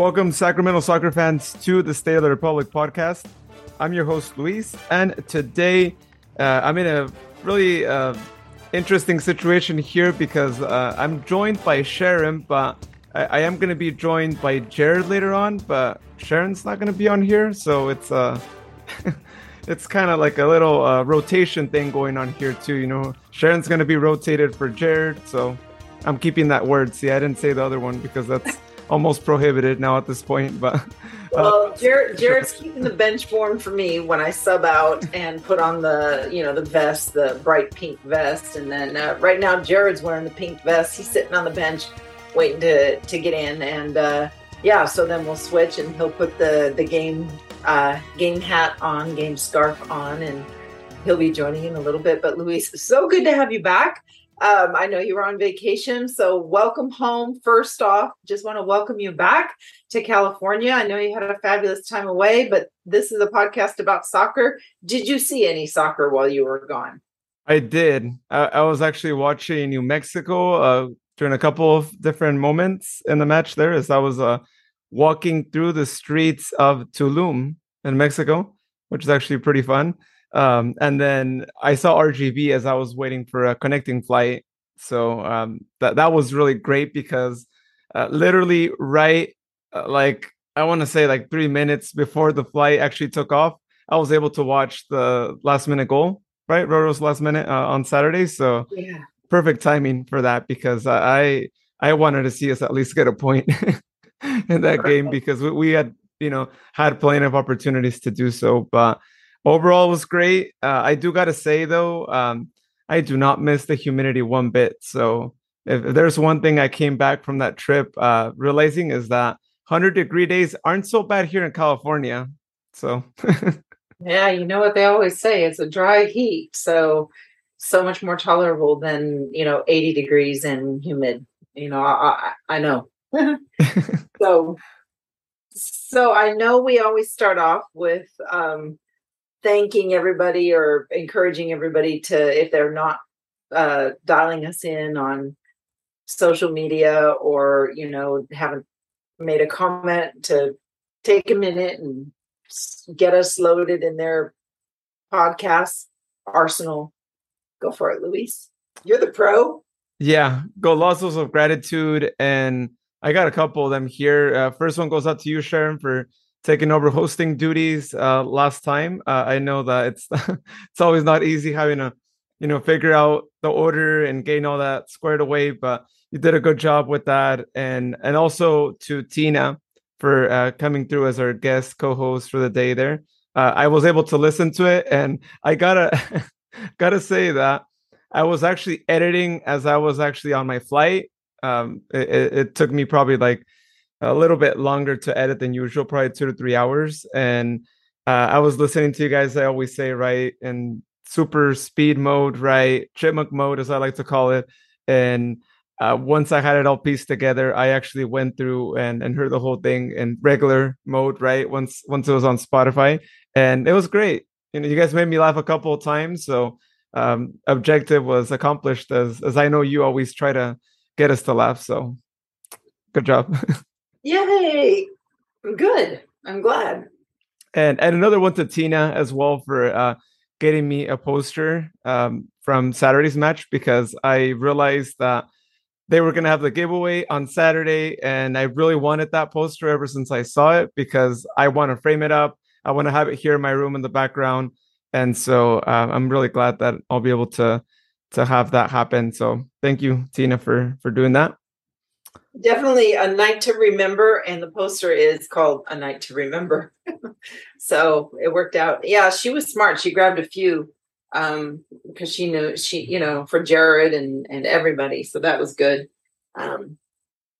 Welcome, Sacramento soccer fans, to the State of the Republic podcast. I'm your host, Luis, and today uh, I'm in a really uh, interesting situation here because uh, I'm joined by Sharon, but I, I am going to be joined by Jared later on, but Sharon's not going to be on here, so it's uh, it's kind of like a little uh, rotation thing going on here too. You know, Sharon's going to be rotated for Jared, so I'm keeping that word. See, I didn't say the other one because that's almost prohibited now at this point. But uh, well, Jared, Jared's keeping the bench warm for me when I sub out and put on the you know the vest, the bright pink vest, and then uh, right now Jared's wearing the pink vest. He's sitting on the bench waiting to to get in, and uh, yeah, so then we'll switch, and he'll put the the game uh, game hat on, game scarf on, and he'll be joining in a little bit. But Luis, so good to have you back. Um, I know you were on vacation, so welcome home. First off, just want to welcome you back to California. I know you had a fabulous time away, but this is a podcast about soccer. Did you see any soccer while you were gone? I did. I, I was actually watching New Mexico uh, during a couple of different moments in the match there as I was uh, walking through the streets of Tulum in Mexico, which is actually pretty fun. Um, and then I saw RGV as I was waiting for a connecting flight. So um, that that was really great because uh, literally right uh, like I want to say like three minutes before the flight actually took off, I was able to watch the last minute goal, right? Roro's last minute uh, on Saturday. So yeah. perfect timing for that because I I wanted to see us at least get a point in that game because we, we had you know had plenty of opportunities to do so, but overall was great. Uh, I do got to say though, um, I do not miss the humidity one bit. So if, if, there's one thing I came back from that trip uh, realizing is that 100 degree days aren't so bad here in California. So yeah, you know what they always say, it's a dry heat. So so much more tolerable than you know 80 degrees and humid. You know, I, I, I know. so so I know we always start off with um, thanking everybody or encouraging everybody to if they're not uh, dialing us in on social media or you know haven't made a comment to take a minute and get us loaded in their podcast arsenal go for it luis. You're the pro. Yeah golazos of gratitude and i got a couple of them here. Uh, first one goes out to you sharon for taking over hosting duties uh, last time. Uh, I know that it's it's always not easy having to, you know, figure out the order and getting all that squared away, but you did a good job with that. And and also to Tina for uh, coming through as our guest co-host for the day there. Uh, I was able to listen to it, and I gotta gotta say that I was actually editing as I was actually on my flight. Um, it, it took me probably like a little bit longer to edit than usual, probably two to three hours. And uh, I was listening to you guys. I always say right in super speed mode, right, chipmunk mode, as I like to call it. And uh, once I had it all pieced together, I actually went through and, and heard the whole thing in regular mode, right? Once once it was on Spotify, and it was great. You know, you guys made me laugh a couple of times, so um, objective was accomplished. As as I know you always try to get us to laugh. So good job. Yay! I'm good. I'm glad. And and another one to Tina as well for uh, getting me a poster um, from Saturday's match because I realized that they were going to have the giveaway on Saturday, and I really wanted that poster ever since I saw it because I want to frame it up. I want to have it here in my room in the background, and so uh, I'm really glad that I'll be able to to have that happen. So thank you, Tina, for for doing that definitely a night to remember and the poster is called a night to remember. So it worked out. Yeah she was smart. She grabbed a few um because she knew she you know for jared and and everybody so that was good. Um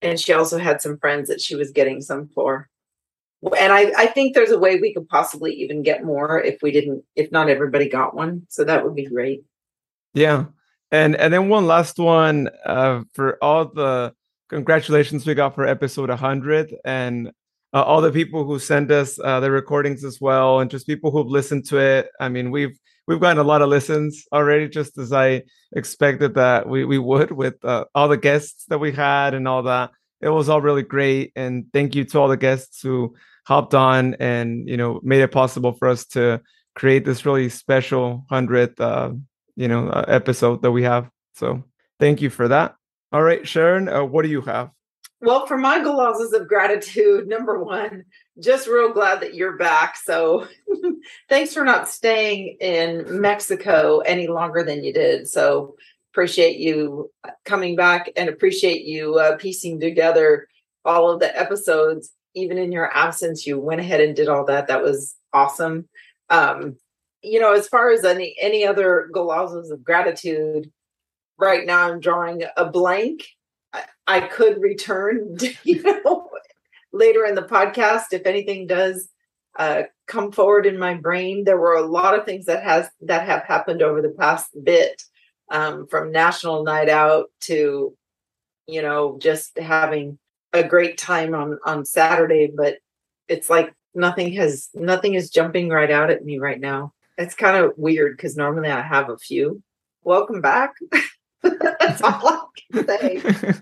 and she also had some friends that she was getting some for. And i i think there's a way we could possibly even get more if we didn't if not everybody got one so that would be great. Yeah. And and then one last one uh for all the congratulations we got for episode 100 and uh, all the people who sent us uh, the recordings as well and just people who've listened to it i mean we've we've gotten a lot of listens already just as i expected that we, we would with uh, all the guests that we had and all that it was all really great. And thank you to all the guests who hopped on and you know made it possible for us to create this really special hundredth uh, you know uh, episode that we have. So thank you for that. All right, Sharon, uh, what do you have? Well, for my golazos of gratitude, number one, just real glad that you're back. So thanks for not staying in Mexico any longer than you did. So appreciate you coming back and appreciate you uh, piecing together all of the episodes. Even in your absence, you went ahead and did all that. That was awesome. Um, you know, as far as any any other golazos of gratitude, right now I'm drawing a blank. I, I could return, you know, later in the podcast if anything does uh, come forward in my brain. There were a lot of things that has that have happened over the past bit, um, from National Night Out to, you know, just having a great time on on Saturday. But it's like nothing has nothing is jumping right out at me right now. It's kind of weird because normally I have a few. Welcome back. That's all I can say.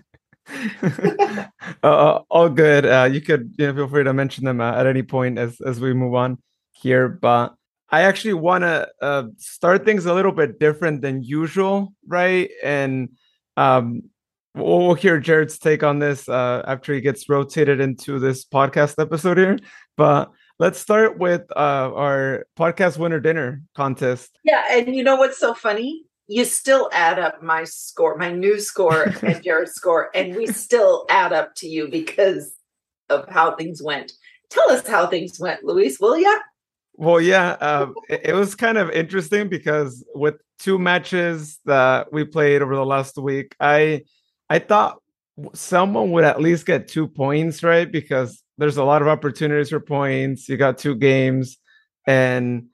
uh, all good. Uh, you could you know, feel free to mention them uh, at any point as as we move on here. But I actually want to uh, start things a little bit different than usual, right? And um, we'll, we'll hear Jared's take on this uh, after he gets rotated into this podcast episode here. But let's start with uh, our podcast winner dinner contest. Yeah, and you know what's so funny? You still add up my score, my new score and Jared's score, and we still add up to you because of how things went. Tell us how things went, Luis, will ya? Well, yeah, uh, it, it, was kind of interesting because with two matches that we played over the last week, I I thought someone would at least get two points, right? Because there's a lot of opportunities for points. You got two games, and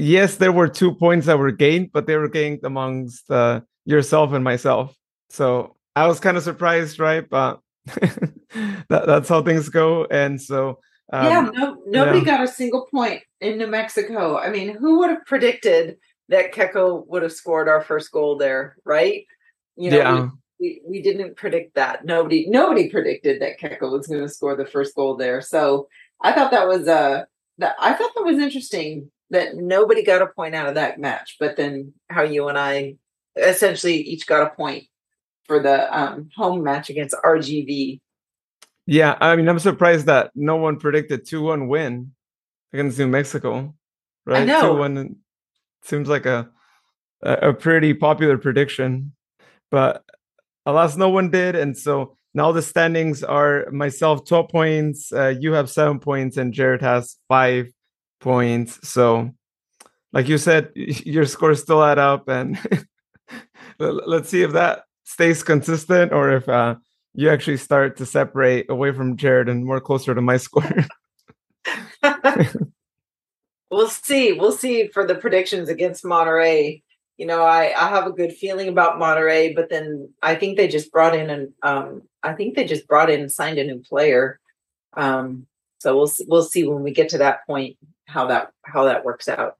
yes, there were two points that were gained, but they were gained amongst uh, yourself and myself. So I was kind of surprised, right? But that, that's how things go. And so, um, yeah, no, nobody yeah. got a single point in New Mexico. I mean, who would have predicted that Keko would have scored our first goal there, right? You know, yeah. we, we, we didn't predict that. Nobody, nobody predicted that Keko was going to score the first goal there. So I thought that was uh that I thought that was interesting that nobody got a point out of that match, but then how you and I essentially each got a point for the um, home match against RGV. Yeah, I mean, I'm surprised that no one predicted 2 1 win against New Mexico. Right? 2 1 seems like a, a pretty popular prediction, but alas, no one did. And so now the standings are myself 12 points, uh, you have seven points, and Jared has five points. So, like you said, your scores still add up, and let's see if that stays consistent or if uh, you actually start to separate away from Jared and more closer to my score. we'll see. We'll see for the predictions against Monterey. You know, I, I have a good feeling about Monterey, but then I think they just brought in an um I think they just brought in and signed a new player. Um, so we'll we'll see when we get to that point how that how that works out.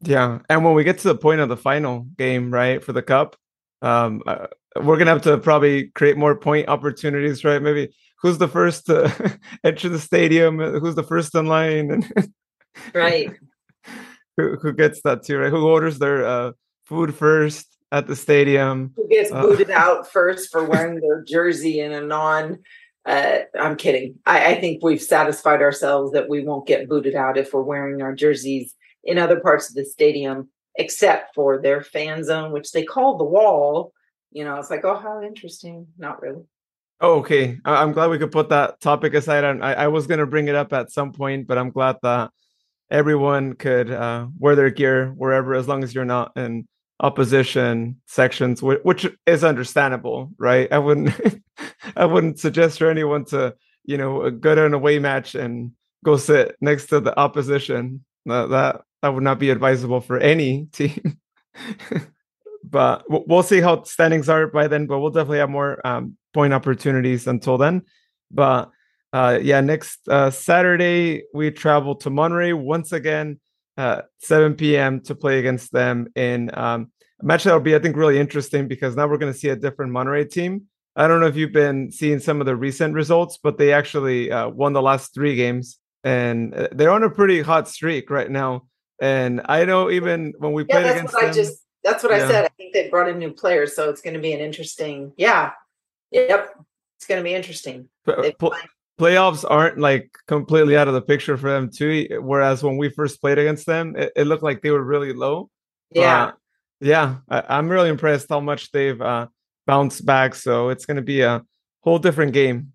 Yeah, and when we get to the point of the final game, right, for the cup, um, uh, we're gonna have to probably create more point opportunities, right? Maybe who's the first to enter the stadium? Who's the first in line? And right. who who gets that too? Right? Who orders their uh, food first at the stadium? Who gets uh, booted out first for wearing their jersey in a non uh, I'm kidding. I, I, think we've satisfied ourselves that we won't get booted out if we're wearing our jerseys in other parts of the stadium, except for their fan zone, which they call the wall. You know, it's like, oh, how interesting. Not really. Oh, okay. I- am glad we could put that topic aside. I, I was going to bring it up at some point, but I'm glad that everyone could uh, wear their gear wherever, as long as you're not in opposition sections, which is understandable, right? I wouldn't, I wouldn't suggest for anyone to, you know, go to an away match and go sit next to the opposition. That that, that would not be advisable for any team. but we'll see how standings are by then. But we'll definitely have more um, point opportunities until then. But uh, yeah, next uh, Saturday we travel to Monterey once again. 7 p.m. to play against them in um, a match that will be, I think, really interesting because now we're going to see a different Monterey team I don't know if you've been seeing some of the recent results, but they actually uh, won the last three games, and uh, they're on a pretty hot streak right now. And I know even when we yeah, played that's against what them, I just that's what Yeah. I said. I think they brought in new players, so it's going to be an interesting. Yeah, yep, it's going to be interesting. They pl- playoffs aren't like completely out of the picture for them too. Whereas when we first played against them, it, it looked like they were really low. Yeah, yeah, I, I'm really impressed how much they've uh, bounced back. So it's going to be a whole different game,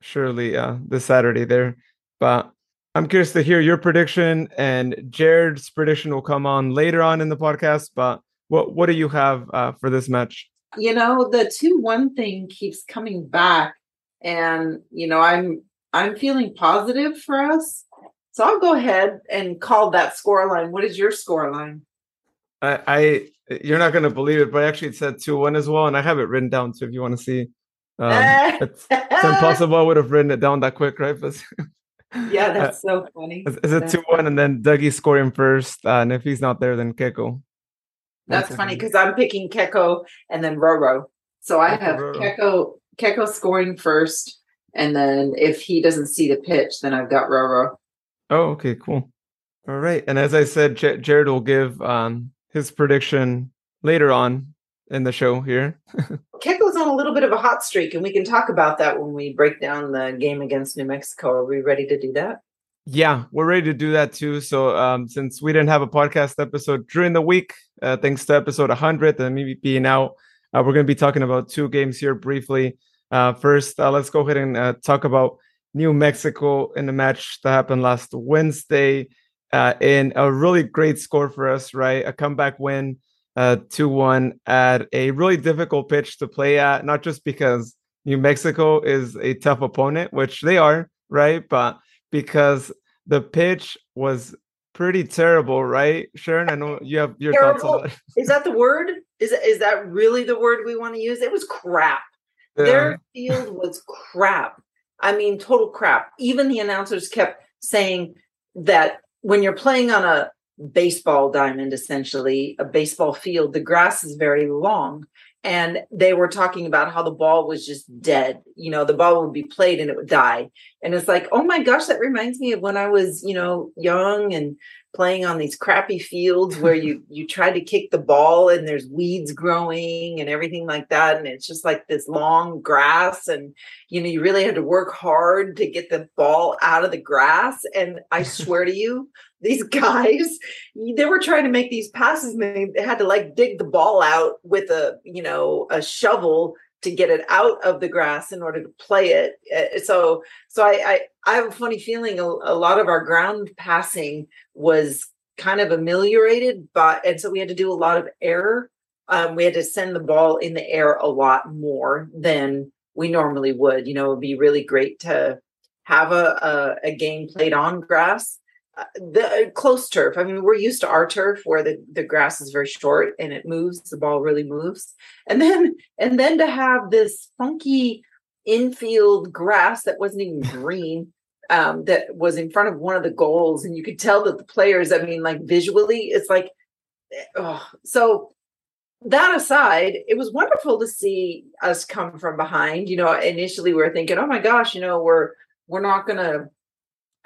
surely uh, this Saturday there. But I'm curious to hear your prediction, and Jared's prediction will come on later on in the podcast. But what what do you have uh, for this match? you know the two one thing keeps coming back, and you know I'm I'm feeling positive for us. So I'll go ahead and call that score line. What is your score line? I, I you're not gonna believe it, but i actually it said two one as well, and I have it written down. So if you want to see, um, it's, it's impossible. I would have written it down that quick, right? But Yeah, that's so funny. Is, it two one and then Dougie scoring first? Uh, and if he's not there, then Keko. That's One funny because I'm picking Keko and then Roro. So I have Roro. Keko Keko scoring first, and then if he doesn't see the pitch, then I've got Roro. Oh, okay, cool. All right, and as I said, J- Jared will give um his prediction later on in the show here. Keko's on a little bit of a hot streak, and we can talk about that when we break down the game against New Mexico. Are we ready to do that? Yeah, we're ready to do that too. So, um, since we didn't have a podcast episode during the week, uh, thanks to episode 100 and maybe being out, uh, we're going to be talking about two games here briefly. Uh, first, uh, let's go ahead and uh, talk about New Mexico in the match that happened last Wednesday. Uh, in a really great score for us, right? A comeback win, uh, 2 1 at a really difficult pitch to play at, not just because New Mexico is a tough opponent, which they are, right? But because the pitch was pretty terrible, right? Sharon, I know you have your thoughts on Terrible. Is that the word? Is is that really the word we want to use? It was crap. that. Their field was crap. I mean, total crap. Even the announcers kept saying that when you're playing on a baseball diamond, essentially, a baseball field, the grass is very long. And they were talking about how the ball was just dead. You know, the ball would be played and it would die. And it's like, oh my gosh, that reminds me of when I was, you know, young and playing on these crappy fields where you you try to kick the ball and there's weeds growing and everything like that. And it's just like this long grass and you know you really had to work hard to get the ball out of the grass. And i swear to you these guys they were trying to make these passes and they they had to like dig the ball out with a you know a shovel to get it out of the grass in order to play it. Uh, so so i i, I have a funny feeling a, a lot of our ground passing was kind of ameliorated but and so we had to do a lot of air. Um, we had to send the ball in the air a lot more than we normally would. You know it'd be really great to have a, a, a game played on grass the uh, close turf i mean we're used to our turf where the, the grass is very short and it moves the ball really moves and then and then to have this funky infield grass that wasn't even green um, that was in front of one of the goals, and you could tell that the players, I mean, like visually, it's like, oh. so. That aside, it was wonderful to see us come from behind. You know, initially we were thinking, "Oh my gosh, you know, we're we're not gonna."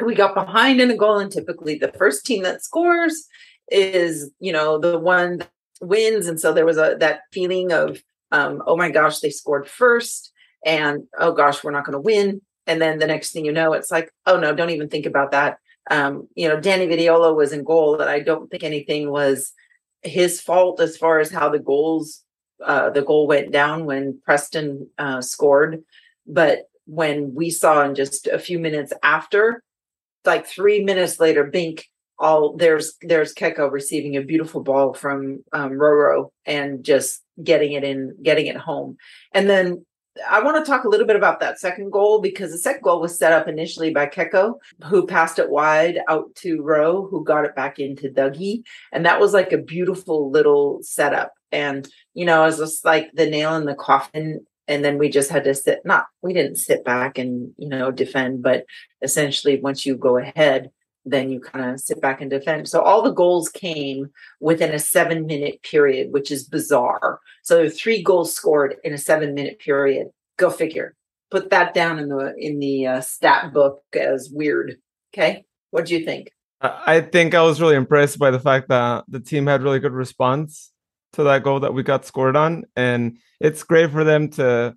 We got behind in a goal, and typically the first team that scores is, you know, the one that wins, and so there was a that feeling of, um, "Oh my gosh, they scored first and oh gosh, we're not going to win." And then the next thing you know, it's like, oh no, don't even think about that. Um, you know, Danny Vitiello was in goal, and I don't think anything was his fault as far as how the goals, uh, the goal went down when Preston uh, scored. But when we saw in just a few minutes after, like three minutes later, Bink, all there's there's Keko receiving a beautiful ball from um, Roro and just getting it in, getting it home, and then I want to talk a little bit about that second goal because the second goal was set up initially by Keko, who passed it wide out to Rowe, who got it back into Dougie. And that was like a beautiful little setup. And, you know, it was just like the nail in the coffin. And then we just had to sit, not, we didn't sit back and, you know, defend, but essentially once you go ahead, then you kind of sit back and defend. So all the goals came within a seven minute period, which is bizarre. So there three goals scored in a seven minute period. Go figure. Put that down in the in the uh, stat book as weird. Okay, what do you think? I think I was really impressed by the fact that the team had really good response to that goal that we got scored on, and it's great for them to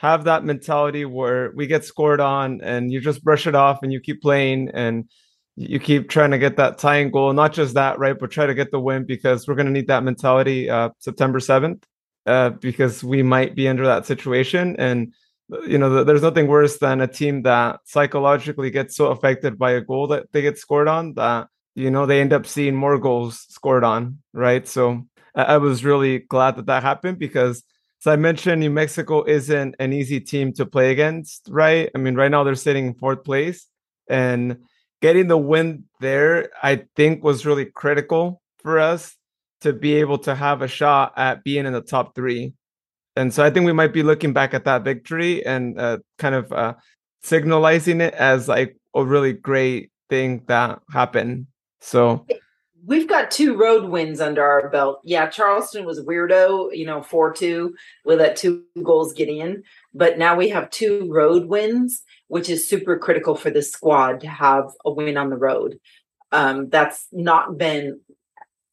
have that mentality where we get scored on and you just brush it off and you keep playing and you keep trying to get that tying goal. Not just that, right? But try to get the win because we're going to need that mentality uh, September 7th uh, because we might be under that situation. And, you know, there's nothing worse than a team that psychologically gets so affected by a goal that they get scored on that, you know, they end up seeing more goals scored on, right? So I, was really glad that that happened because as I mentioned New Mexico isn't an easy team to play against, right? I mean, right now they're sitting in fourth place, and getting the win there, I think, was really critical for us to be able to have a shot at being in the top three. And so I think we might be looking back at that victory and uh, kind of uh, signalizing it as like a really great thing that happened. So we've got two road wins under our belt. Yeah, Charleston was weirdo, you know, 4 2 with that two goals get in. But now we have two road wins, which is super critical for the squad to have a win on the road. Um, that's not been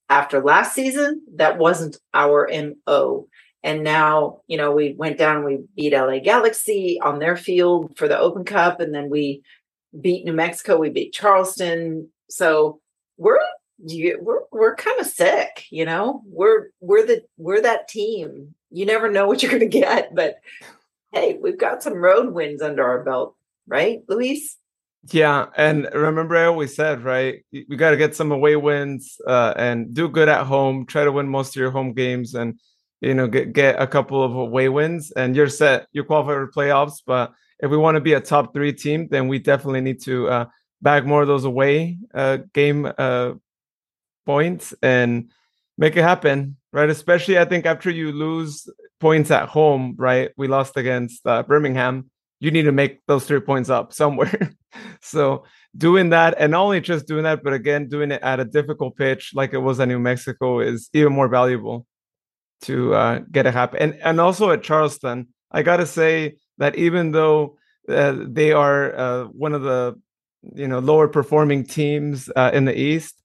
after last season, that wasn't our MO. And now, you know, we went down, we beat LA Galaxy on their field for the Open Cup, and then we beat New Mexico, we beat Charleston. So we're you we're we're kind of sick, you know. We're we're the we're that team. You never know what you're going to get, but hey, we've got some road wins under our belt, right, Luis? Yeah, and remember I always said, right? We got to get some away wins uh, and do good at home. Try to win most of your home games, and you know get get a couple of away wins, and you're set. You're qualified for playoffs. But if we want to be a top three team, then we definitely need to uh, bag more of those away uh, game uh, points and make it happen, right? Especially, I think after you lose points at home, right? We lost against uh, Birmingham. You need to make those three points up somewhere. so doing that, and not only just doing that, but again doing it at a difficult pitch like it was at New Mexico is even more valuable to uh, get it happen. And and also at Charleston, I gotta say that even though uh, they are uh, one of the you know lower performing teams uh, in the East,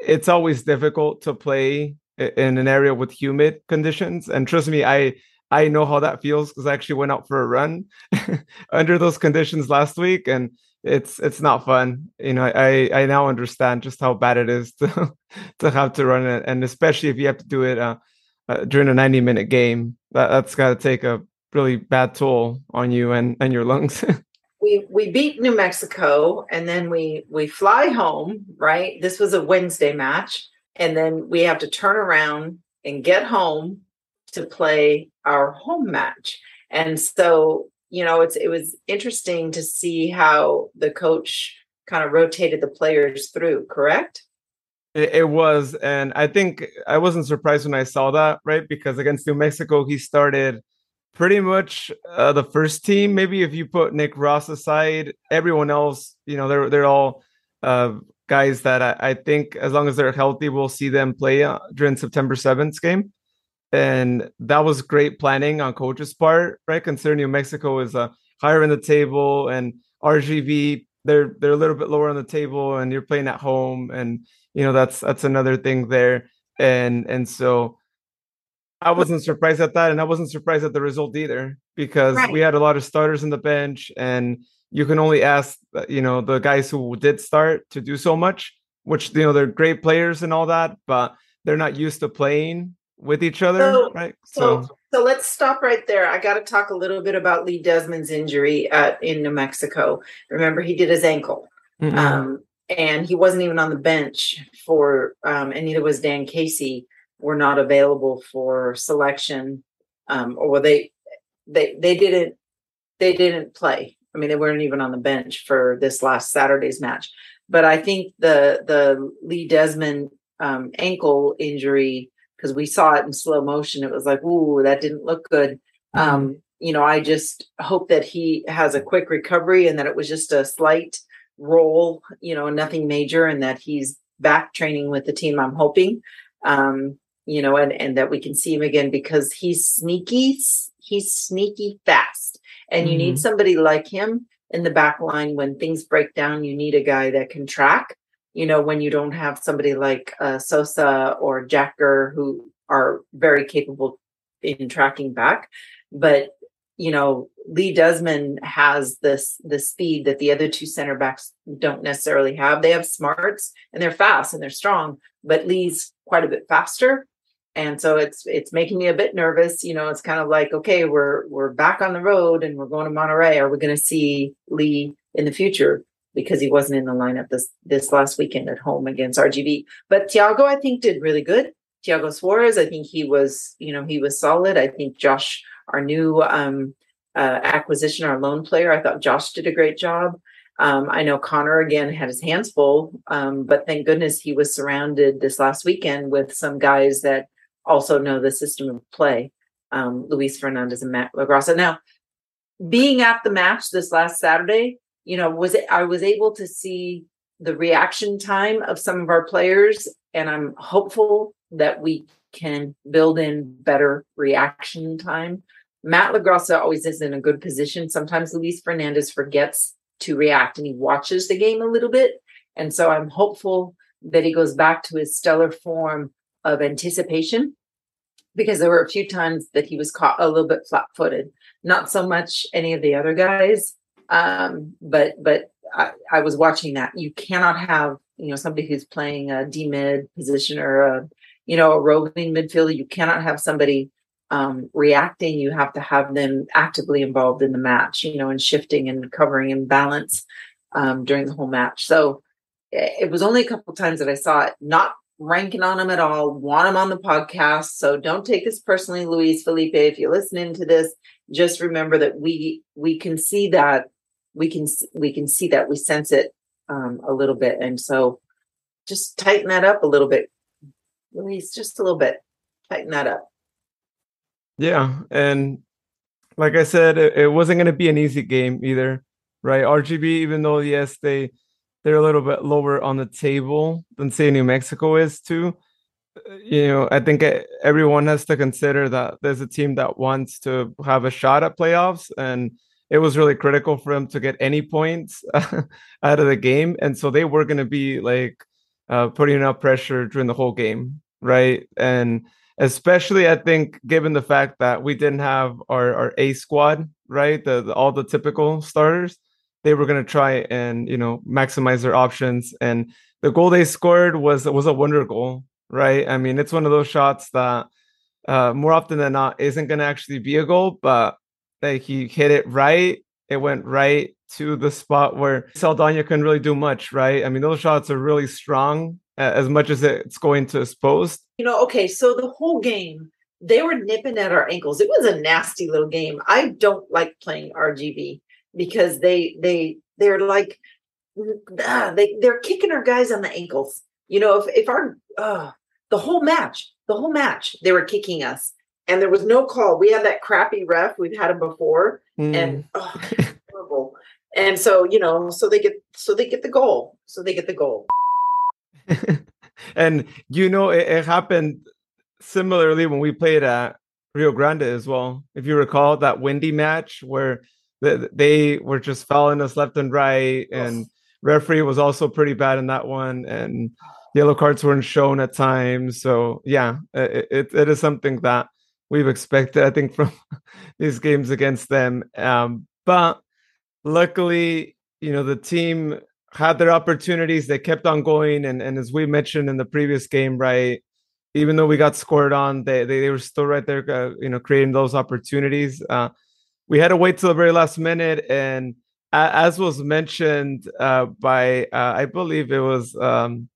it's always difficult to play in an area with humid conditions and trust me i i know how that feels because i actually went out for a run under those conditions last week and it's it's not fun. You know i i now understand just how bad it is to to have to run it and especially if you have to do it uh, uh, during a 90 minute game that, that's got to take a really bad toll on you and and your lungs we we beat New Mexico and then we we fly home, right? This was a Wednesday match and then we have to turn around and get home to play our home match. And so, you know, it's it was interesting to see how the coach kind of rotated the players through, correct? It, it was and I think I wasn't surprised when I saw that, right? Because against New Mexico he started pretty much uh, the first team. Maybe if you put Nick Ross aside, everyone else, you know, they're they're all uh, guys that I, I, think as long as they're healthy, we'll see them play uh, during September seventh game. And that was great planning on coach's part, right? Considering New Mexico is uh, higher in the table and RGV they're they're a little bit lower on the table, and you're playing at home, and you know that's that's another thing there. And and so I wasn't surprised at that, and I wasn't surprised at the result either because right. we had a lot of starters in the bench, and you can only ask uh, you know the guys who did start to do so much, which you know they're great players and all that, but they're not used to playing with each other, so, right? So, so, so let's stop right there. I got to talk a little bit about Lee Desmond's injury at, in New Mexico. Remember, he did his ankle. Mm-hmm. Um, and he wasn't even on the bench for, um, and neither was Dan Casey were not available for selection um, or they they they didn't they didn't play. I mean they weren't even on the bench for this last saturday's match. But i think the the lee desmond um, ankle injury because we saw it in slow motion it was like ooh that didn't look good. Mm-hmm. um, you know i just hope that he has a quick recovery and that it was just a slight roll you know nothing major and that he's back training with the team i'm hoping. Um, you know, and, and that we can see him again because he's sneaky, he's sneaky fast. And you need Mhm. somebody like him in the back line when things break down. You need a guy that can track. You know, when you don't have somebody like uh, Sosa or Jack Gurr who are very capable in tracking back, but you know Lee Desmond has this the speed that the other two center backs don't necessarily have. They have smarts and they're fast and they're strong, but Lee's quite a bit faster. And so it's it's making me a bit nervous. You know, it's kind of like, okay, we're we're back on the road and we're going to Monterey. Are we going to see Lee in the future? Because he wasn't in the lineup this this last weekend at home against RGV. But Thiago, I think, did really good. Thiago Suarez, I think he was, you know, he was solid. I think Josh, our new um uh, acquisition, our loan player. I thought Josh did a great job. Um, I know Connor again had his hands full, um, but thank goodness he was surrounded this last weekend with some guys that also know the system of play. Um, Luis Fernandes and Matt LaGrassa. Now, being at the match this last Saturday, you know, was it, I was able to see the reaction time of some of our players, and I'm hopeful that we can build in better reaction time Matt LaGrassa always is in a good position. Sometimes Luis Fernandes forgets to react and he watches the game a little bit. And so I'm hopeful that he goes back to his stellar form of anticipation because there were a few times that he was caught a little bit flat footed. Not so much any of the other guys, um, but but I, I was watching that. You cannot have you know somebody who's playing a D mid position or a you know a roving midfielder. You cannot have somebody um, reacting, you have to have them actively involved in the match, you know, and shifting and covering and balance um, during the whole match. So it was only a couple times that I saw it, not ranking on him at all, want him on the podcast. So don't take this personally, Luis Felipe. If you're listening to this, just remember that we we can see that we can we can see that we sense it um, a little bit, and so just tighten that up a little bit, Luis. Just a little bit, tighten that up. Yeah, and like I said, it, it wasn't going to be an easy game either, right? RGV, even though yes, they they're a little bit lower on the table than say New Mexico is too. You know, I think e- everyone has to consider that there's a team that wants to have a shot at playoffs, and it was really critical for them to get any points out of the game, and so they were going to be like uh, putting up pressure during the whole game, right? And especially I think given the fact that we didn't have our our A squad, right? The, the all the typical starters, they were going to try and, you know, maximize their options and the goal they scored was was a wonder goal, right? I mean, it's one of those shots that uh more often than not isn't going to actually be a goal, but like he hit it right. It went right to the spot where Saldana couldn't really do much, right? I mean, those shots are really strong uh, as much as it's going to his post you know, okay, so the whole game, they were nipping at our ankles. It was a nasty little game. I don't like playing RGV because they they they're like ah, they they're kicking our guys on the ankles. You know, if if our uh, the whole match, the whole match, they were kicking us, and there was no call. We had that crappy ref. We've had him before, Mm. and oh, horrible. And so you know, so they get so they get the goal. So they get the goal. and you know it, it, happened similarly when we played at Rio Grande as well. If you recall that windy match where the, they were just fouling us left and right, and referee was also pretty bad in that one, and yellow cards weren't shown at times. So yeah, it, it, it is something that we've expected, I think, from these games against them. Um, but luckily, you know, the team had their opportunities. They kept on going, and and as we mentioned in the previous game, right, even though we got scored on, they they, they were still right there, uh, you know, creating those opportunities. Uh, we had to wait till the very last minute, and as was mentioned uh, by, uh, I believe it was um,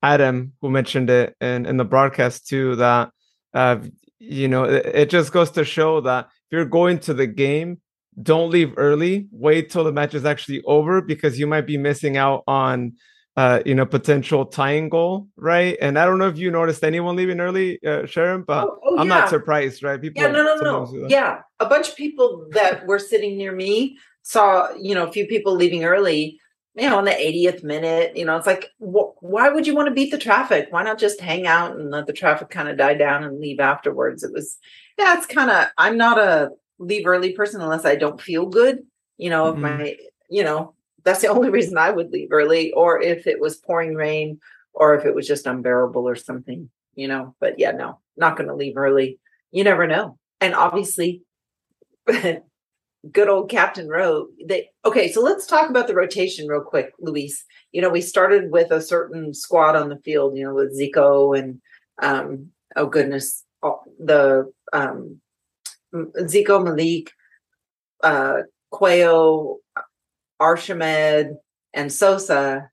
Adam who mentioned it in in the broadcast too, that uh, you know it, it just goes to show that if you're going to the game don't leave early. Wait till the match is actually over because you might be missing out on uh you know potential tying goal right and i don't know if you noticed anyone leaving early uh, sharon but oh, oh, i'm yeah. not surprised right people yeah no no no yeah a bunch of people that were sitting near me saw you know a few people leaving early you know in the 80th minute you know it's like wh- why would you want to beat the traffic why not just hang out and let the traffic kind of die down and leave afterwards it was yeah it's kind of i'm not a leave early person unless I don't feel good. You know, if Mhm. my, you know, that's the only reason I would leave early, or if it was pouring rain, or if it was just unbearable or something, you know. But yeah, no, not going to leave early. You never know. And obviously, good old Captain Rowe. They okay. So let's talk about the rotation real quick, Luis. You know, we started with a certain squad on the field. You know, with Zico and um, oh goodness, the um, Zico, Malik, uh, Quayo, Archimed, and Sosa,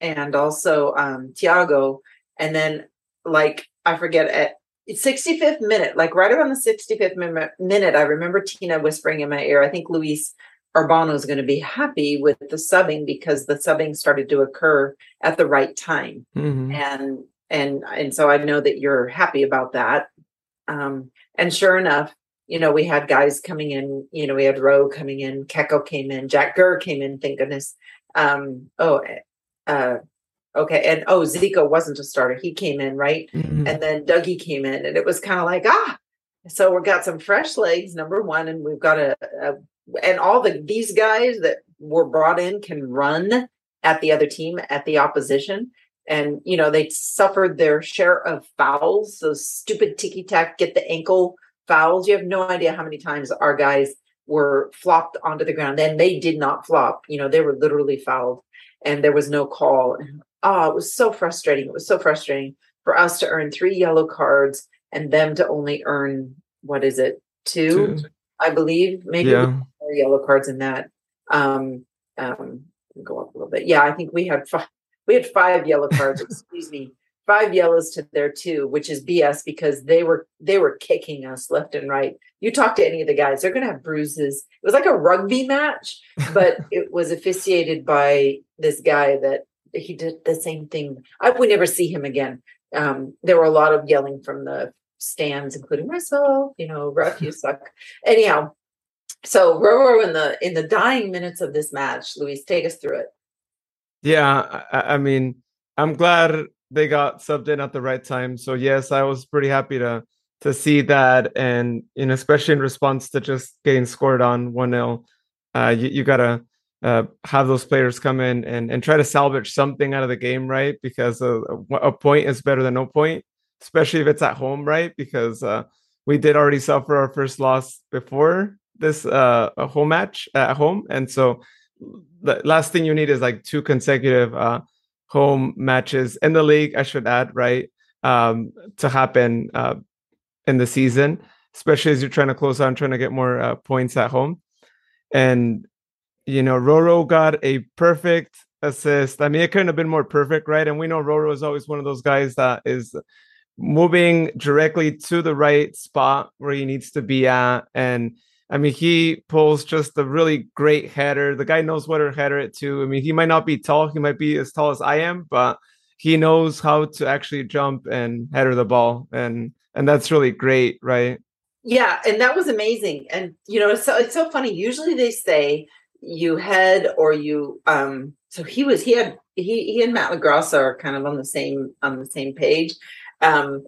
and also um, Tiago. And then, like, I forget at 65th minute, like right around the 65th min- minute, I remember Tina whispering in my ear, I think Luis Urbano is going to be happy with the subbing because the subbing started to occur at the right time Mhm. and and and so I know that you're happy about that. Um, and sure enough, you know, we had guys coming in. You know, we had Rowe coming in, Keko came in, Jack Gurr came in. Thank goodness. Um, oh, uh, okay, and oh, Zico wasn't a starter; he came in right, Mhm. and then Dougie came in, and it was kind of like ah. So we've got some fresh legs, number one, and we've got a, a and all the these guys that were brought in can run at the other team at the opposition and you know they suffered their share of fouls those stupid tiki tack get the ankle fouls you have no idea how many times our guys were flopped onto the ground and they did not flop you know they were literally fouled and there was no call oh it was so frustrating it was so frustrating for us to earn three yellow cards and them to only earn what is it two, Two. i believe maybe Yeah. more yellow cards in that. Um, um, go up a little bit. Yeah, I think we had five. We had five yellow cards. excuse me, five yellows to their two, which is BS because they were they were kicking us left and right. You talk to any of the guys, they're going to have bruises. It was like a rugby match, but it was officiated by this guy that he did the same thing. I would never see him again. Um, there were a lot of yelling from the stands, including myself. You know, ref, you suck. Anyhow, so Roro in the in the dying minutes of this match, Luis, take us through it. Yeah, I, I mean, I'm glad they got subbed in at the right time. So yes, I was pretty happy to to see that, and you know, especially in response to just getting scored on one 0 uh, you you gotta uh, have those players come in and and try to salvage something out of the game, right? Because a, a point is better than no point, especially if it's at home, right? Because uh, we did already suffer our first loss before this uh, home match at home, and so the last thing you need is like two consecutive uh, home matches in the league. I should add, right, um, to happen uh, in the season, especially as you're trying to close on, trying to get more uh, points at home. And you know, Roro got a perfect assist. I mean, it couldn't have been more perfect, right? And we know Roro is always one of those guys that is moving directly to the right spot where he needs to be at. And I mean, he pulls just a really great header. The guy knows what to header it to. I mean, he might not be tall, he might be as tall as I am, but he knows how to actually jump and header the ball. And and that's really great, right? Yeah, and that was amazing. And you know, so it's so funny. Usually they say you head or you um so he was he had he he and Matt LaGrassa are kind of on the same on the same page. Um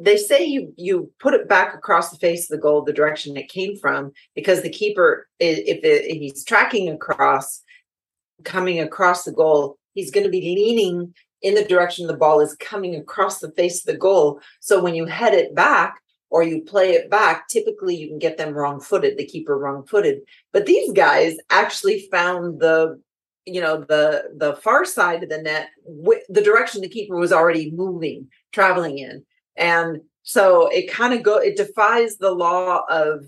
they say you you put it back across the face of the goal the direction it came from because the keeper if, it, if he's tracking across coming across the goal he's going to be leaning in the direction the ball is coming across the face of the goal. So when you head it back or you play it back typically you can get them wrong footed the keeper wrong footed but these guys actually found the you know the the far side of the net wi- the direction the keeper was already moving traveling in and so it kind of go it defies the law of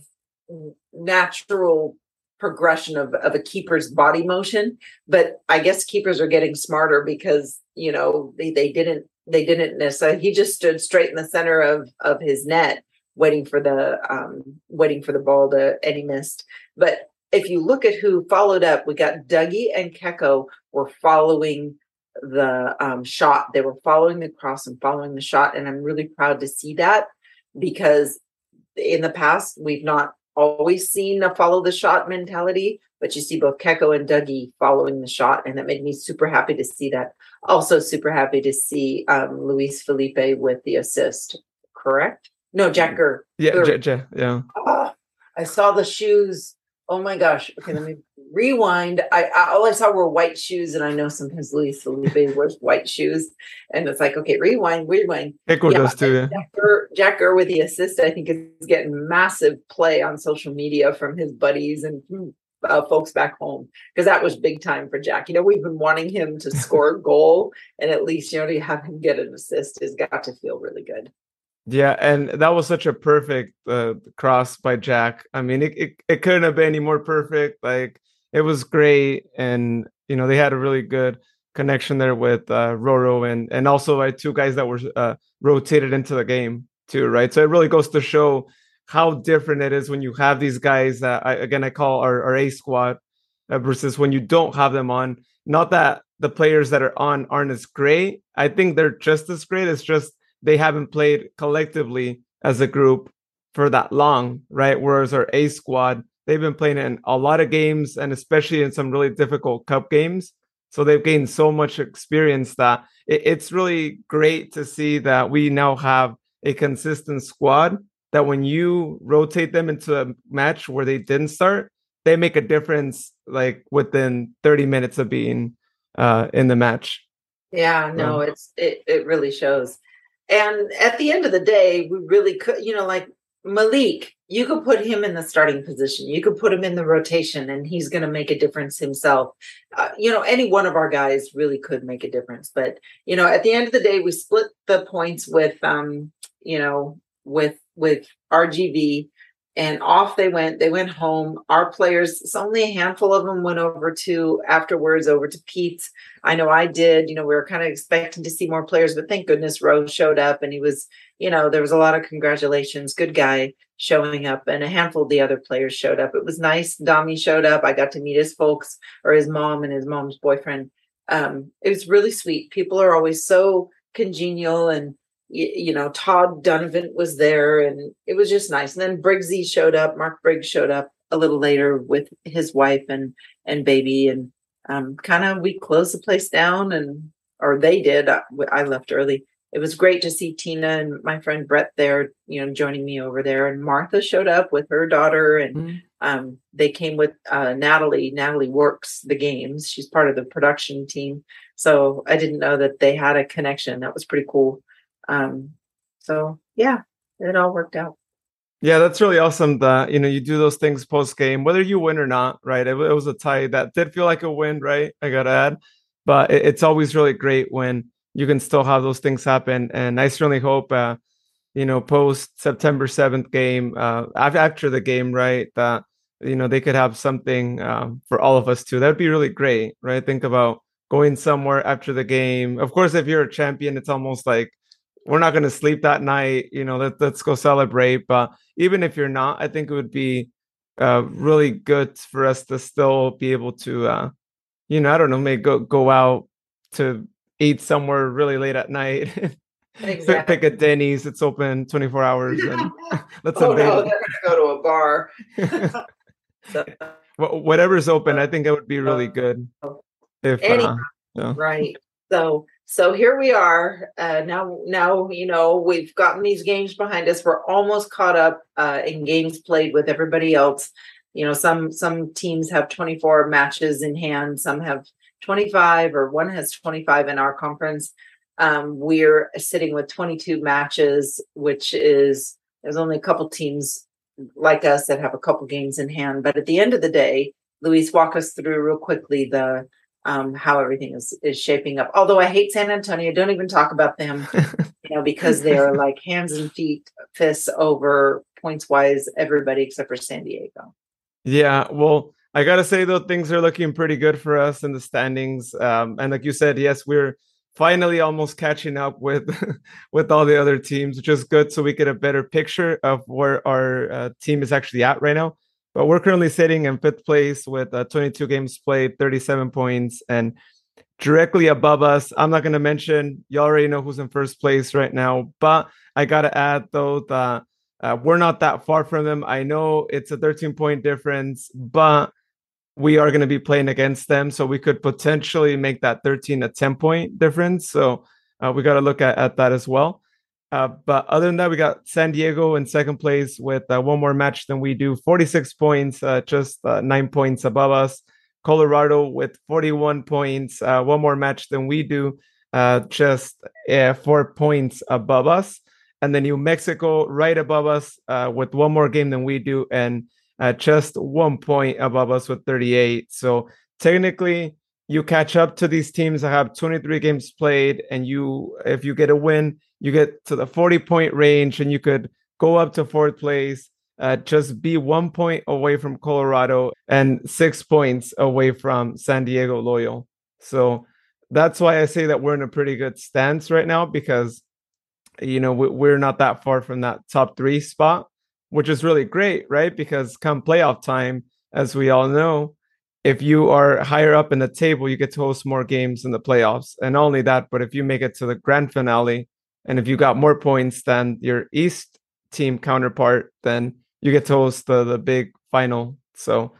natural progression of, of a keeper's body motion but i guess keepers are getting smarter because you know they, they didn't they didn't necessarily he just stood straight in the center of of his net waiting for the um waiting for the ball to and he missed. But if you look at who followed up we got dougie and keko were following the um, shot they were following the cross and following the shot and i'm really proud to see that because in the past we've not always seen a follow the shot mentality but you see both keko and dougie following the shot and that made me super happy to see that also super happy to see um, luis felipe with the assist correct no Jack Gurr. Yeah. J- J- yeah. Ah, I saw the shoes. Oh my gosh. Okay, let me rewind. I, I all I saw were white shoes, and I know sometimes Luis Felipe wears white shoes, and it's like okay, rewind, rewind. Echo yeah, does too. Yeah. Jack, Gurr with the assist, I think is getting massive play on social media from his buddies and uh, folks back home because that was big time for Jack. You know, we've been wanting him to score a goal, and at least you know to have him get an assist has got to feel really good. Yeah, and that was such a perfect uh, cross by Jack. I mean, it, it, it couldn't have been any more perfect. Like it was great, and you know they had a really good connection there with uh, Roro and and also like two guys that were uh, rotated into the game too, right? So it really goes to show how different it is when you have these guys that I, again I call our, our A squad uh, versus when you don't have them on. Not that the players that are on aren't as great. I think they're just as great. It's just they haven't played collectively as a group for that long, right? Whereas our A squad, they've been playing in a lot of games and especially in some really difficult cup games. So they've gained so much experience that it, it's really great to see that we now have a consistent squad that when you rotate them into a match where they didn't start, they make a difference like within 30 minutes of being uh, in the match. Yeah, no, it's it it really shows. And at the end of the day, we really could, you know, like Malik, you could put him in the starting position. You could put him in the rotation, and he's going to make a difference himself. Uh, you know, any one of our guys really could make a difference. But you know, at the end of the day, we split the points with, um, you know, with with RGV and off they went. They went home. Our players, it's only a handful of them went over to afterwards over to Pete's. I know I did. You know, we were kind of expecting to see more players, but thank goodness Rose showed up and he was, you know, there was a lot of congratulations. Good guy showing up, and a handful of the other players showed up. It was nice. Dami showed up. I got to meet his folks or his mom and his mom's boyfriend. Um, it was really sweet. People are always so congenial and you, you, know, Todd Dunivant was there and it was just nice. And then Briggsy showed up, Mark Briggs showed up a little later with his wife and and baby and um, kind of we closed the place down and or they did. I, I left early. It was great to see Tina and my friend Brett there, you know, joining me over there. And Martha showed up with her daughter, and mm-hmm. um, they came with uh, Natalie. Natalie works the games; she's part of the production team. So I didn't know that they had a connection. That was pretty cool. Um, so yeah, it all worked out. Yeah, that's really awesome that you know you do those things post game, whether you win or not, right? It, it, was a tie that did feel like a win, right? I gotta add, but it, it's always really great when you can still have those things happen. And I certainly hope, uh, you know, post September seventh game, uh, after the game, right, that you know they could have something um, for all of us too. That'd be really great, right? Think about going somewhere after the game. Of course, if you're a champion, it's almost like we're not going to sleep that night. You know, let, let's go celebrate. But even if you're not, I think it would be uh, really good for us to still be able to, uh, you know, I don't know, maybe go go out to eat somewhere really late at night. Exactly. Pick a Denny's. It's open 24 hours, and let's oh, no, they're go to a bar. so, whatever's open, I think it would be really good. If uh, yeah. right, so so here we are uh, now now you know we've gotten these games behind us. We're almost caught up uh, in games played with everybody else. You know some some teams have 24 matches in hand. Some have 25 or one has 25 in our conference. Um, we're sitting with 22 matches which is there's only a couple teams like us that have a couple games in hand. But at the end of the day luis walk us through real quickly the um, how everything is is shaping up. Although I hate San Antonio, don't even talk about them, you know, because they're like hands and feet, fists over points wise everybody except for San Diego. Yeah, well, I gotta say though, things are looking pretty good for us in the standings. Um, and like you said, yes, we're finally almost catching up with with all the other teams, which is good, so we get a better picture of where our uh, team is actually at right now. But we're currently sitting in fifth place with uh, 22 games played, 37 points, and directly above us. I'm not going to mention, you already know who's in first place right now, but I got to add though that uh, we're not that far from them. I know it's a 13 point difference, but we are going to be playing against them. So we could potentially make that 13 a 10 point difference. So uh, we got to look at, at that as well. Uh, but other than that, we got San Diego in second place with uh, one more match than we do, 46 points, uh, just uh, nine points above us. Colorado with 41 points, uh, one more match than we do, uh, just four points above us. And then New Mexico right above us with one more game than we do, and just one point above us with 38. So technically, you catch up to these teams that have 23 games played, and you, if you get a win, you get to the 40 point range and you could go up to fourth place, uh, just be one point away from Colorado and six points away from San Diego Loyal. So that's why I say that we're in a pretty good stance right now because, you know, we're not that far from that top three spot, which is really great, right? Because come playoff time, as we all know, if you are higher up in the table, you get to host more games in the playoffs. And not only that, but if you make it to the grand finale, and if you got more points than your East team counterpart, then you get to host the, the big final. So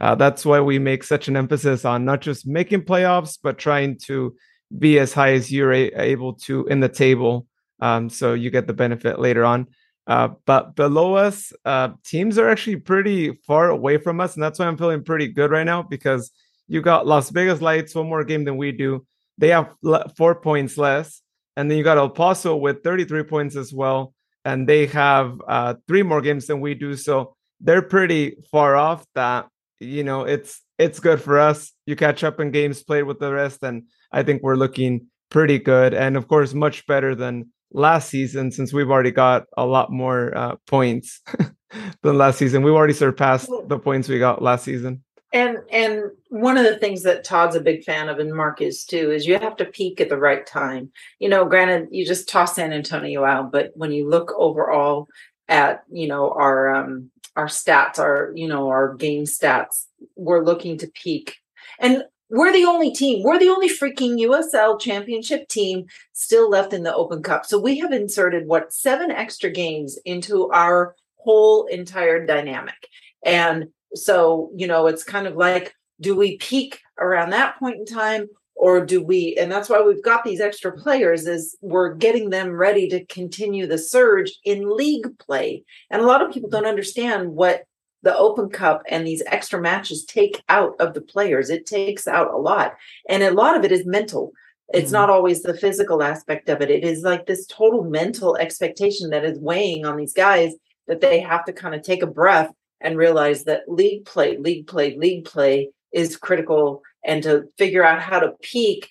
uh, that's why we make such an emphasis on not just making playoffs, but trying to be as high as you're a- able to in the table. Um, so you get the benefit later on. Uh, but below us, uh, teams are actually pretty far away from us. And that's why I'm feeling pretty good right now because you got Las Vegas Lights, one more game than we do. They have four points less. And then you got El Paso with 33 points as well. And they have uh, three more games than we do. So they're pretty far off that, you know, it's it's good for us. You catch up in games played with the rest. And I think we're looking pretty good. And of course, much better than last season since we've already got a lot more uh, points than last season. We've already surpassed the points we got last season. And and one of the things that Todd's a big fan of and Mark is too is you have to peak at the right time. You know, granted you just toss San Antonio out, but when you look overall at, you know, our um our stats, our, you know, our game stats, we're looking to peak. And we're the only team. We're the only freaking USL championship team still left in the Open Cup. So we have inserted what seven extra games into our whole entire dynamic. And so, you know, it's kind of like, do we peak around that point in time? Or do we, and that's why we've got these extra players, is we're getting them ready to continue the surge in league play. And a lot of people don't understand what the Open Cup and these extra matches take out of the players. It takes out a lot. And a lot of it is mental. It's mm-hmm. not always the physical aspect of it. It is like this total mental expectation that is weighing on these guys that they have to kind of take a breath and realize that league play, league play, league play is critical and to figure out how to peak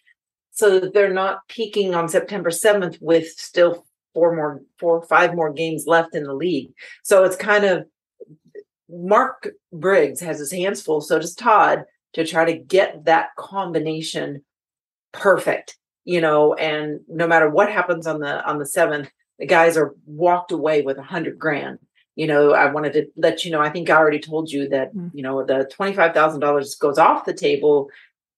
so that they're not peaking on September 7th with still four more, four or five more games left in the league. So it's kind of Mark Briggs has his hands full, so does Todd, to try to get that combination perfect, you know, and no matter what happens on the on the seventh, the guys are walked away with a hundred grand you know, I wanted to let you know, I think I already told you that, mm-hmm. you know, the $25,000 goes off the table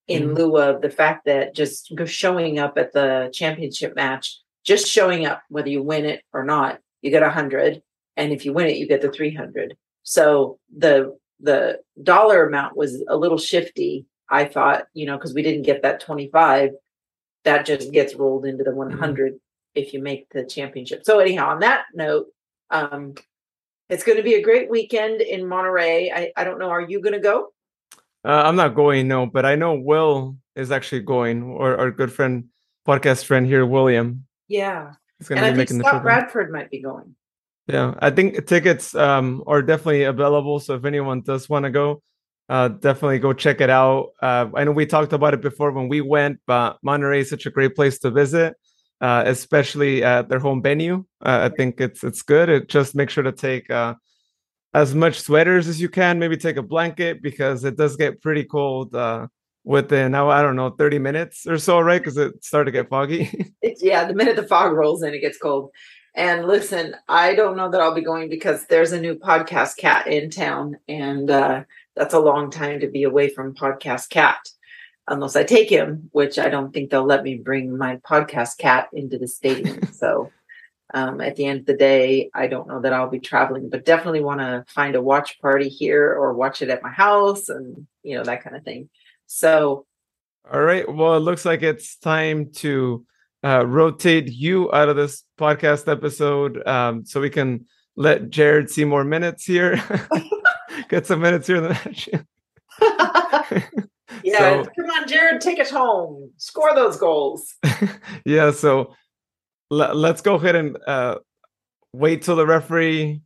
in mm-hmm. lieu of the fact that just showing up at the championship match, just showing up, whether you win it or not, you get a hundred. And if you win it, you get the 300. So the, the dollar amount was a little shifty. I thought, you know, cause we didn't get that 25 that just gets rolled into the 100 mm-hmm. if you make the championship. So anyhow, on that note, um, it's going to be a great weekend in Monterey. I, I don't know. Are you going to go? Uh, I'm not going, no, but I know Will is actually going, or our good friend, podcast friend here, William. Yeah. He's going to be I making think Scott Bradford might be going. Yeah, I think tickets um, are definitely available. So if anyone does want to go, uh, definitely go check it out. Uh, I know we talked about it before when we went, but Monterey is such a great place to visit uh, especially at their home venue. Uh, I think it's it's good. It just make sure to take uh, as much sweaters as you can. Maybe take a blanket because it does get pretty cold uh, within I don't know thirty minutes or so, right? Because it started to get foggy. yeah, the minute the fog rolls in, it gets cold. And listen, I don't know that I'll be going because there's a new podcast cat in town, and uh, that's a long time to be away from podcast cat unless I take him, which I don't think they'll let me bring my podcast cat into the stadium. so um, at the end of the day, I don't know that I'll be traveling, but definitely want to find a watch party here or watch it at my house and you know that kind of thing. So all right. Well, it looks like it's time to uh, rotate you out of this podcast episode um, so we can let Jared see more minutes here, get some minutes here in the match. yeah, so, come on, Jared, take it home, score those goals. yeah, so l- let's go ahead and uh, wait till the referee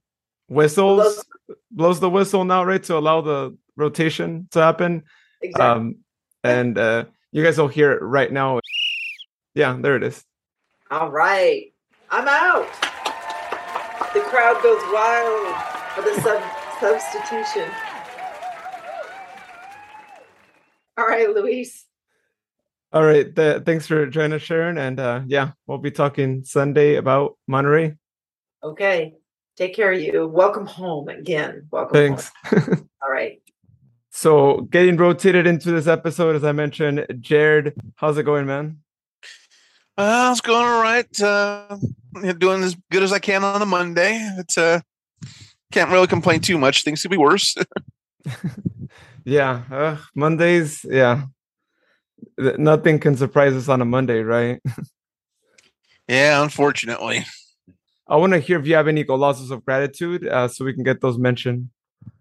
whistles, blows. blows the whistle now, right, to allow the rotation to happen. Exactly. Um, and uh, you guys will hear it right now. Yeah, there it is. All right, I'm out. The crowd goes wild for the sub- substitution. All right, Luis. All right. Th- thanks for joining us, Sharon. And uh, yeah, we'll be talking Sunday about Monterey. Okay. Take care of you. Welcome home again. Welcome. Thanks. All right. So, getting rotated into this episode, as I mentioned, Jared, how's it going, man? Uh, it's going all right. Uh, doing as good as I can on a Monday. It's uh, can't really complain too much. Things could be worse. yeah, uh, Mondays. Yeah, nothing can surprise us on a Monday, right? yeah, unfortunately. I want to hear if you have any golazos of gratitude, uh, so we can get those mentioned.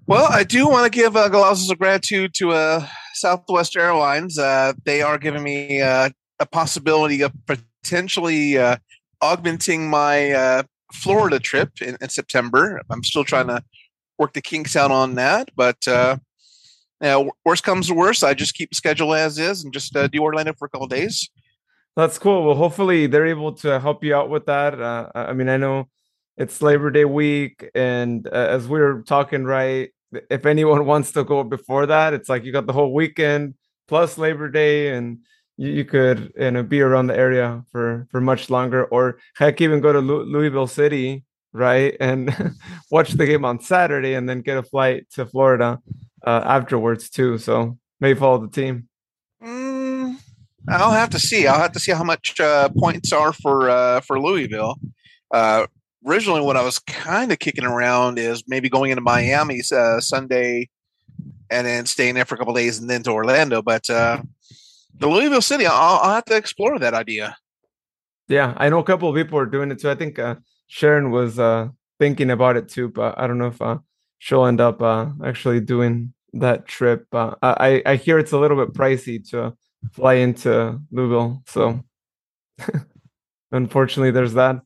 Well, I do want to give uh, golazos of gratitude to uh, Southwest Airlines. Uh, they are giving me uh, a possibility of potentially uh, augmenting my uh, Florida trip in, in, September. I'm still trying to work the kinks out on that, but uh, you know, worst comes to worst, I just keep the schedule as is and just uh, do Orlando for a couple days. That's cool. Well, hopefully they're able to help you out with that. Uh, I mean, I know it's Labor Day week, and uh, as we were talking, right, if anyone wants to go before that, it's like you got the whole weekend plus Labor Day, and you, you could you know be around the area for for much longer, or heck, even go to Lu- Louisville City, right, and watch the game on Saturday, and then get a flight to Florida uh, afterwards too. So maybe follow the team. Mm, I'll have to see. I'll have to see how much uh, points are for uh, for Louisville. Uh, originally, what I was kind of kicking around is maybe going into Miami uh, Sunday and then staying there for a couple days and then to Orlando. But uh, the Louisville City, I'll, I'll, have to explore that idea. Yeah, I know a couple of people are doing it too. I think uh, Sharon was uh, thinking about it too, but I don't know if uh, she'll end up uh, actually doing that trip. I I hear it's a little bit pricey to fly into Louisville, so unfortunately, there's that.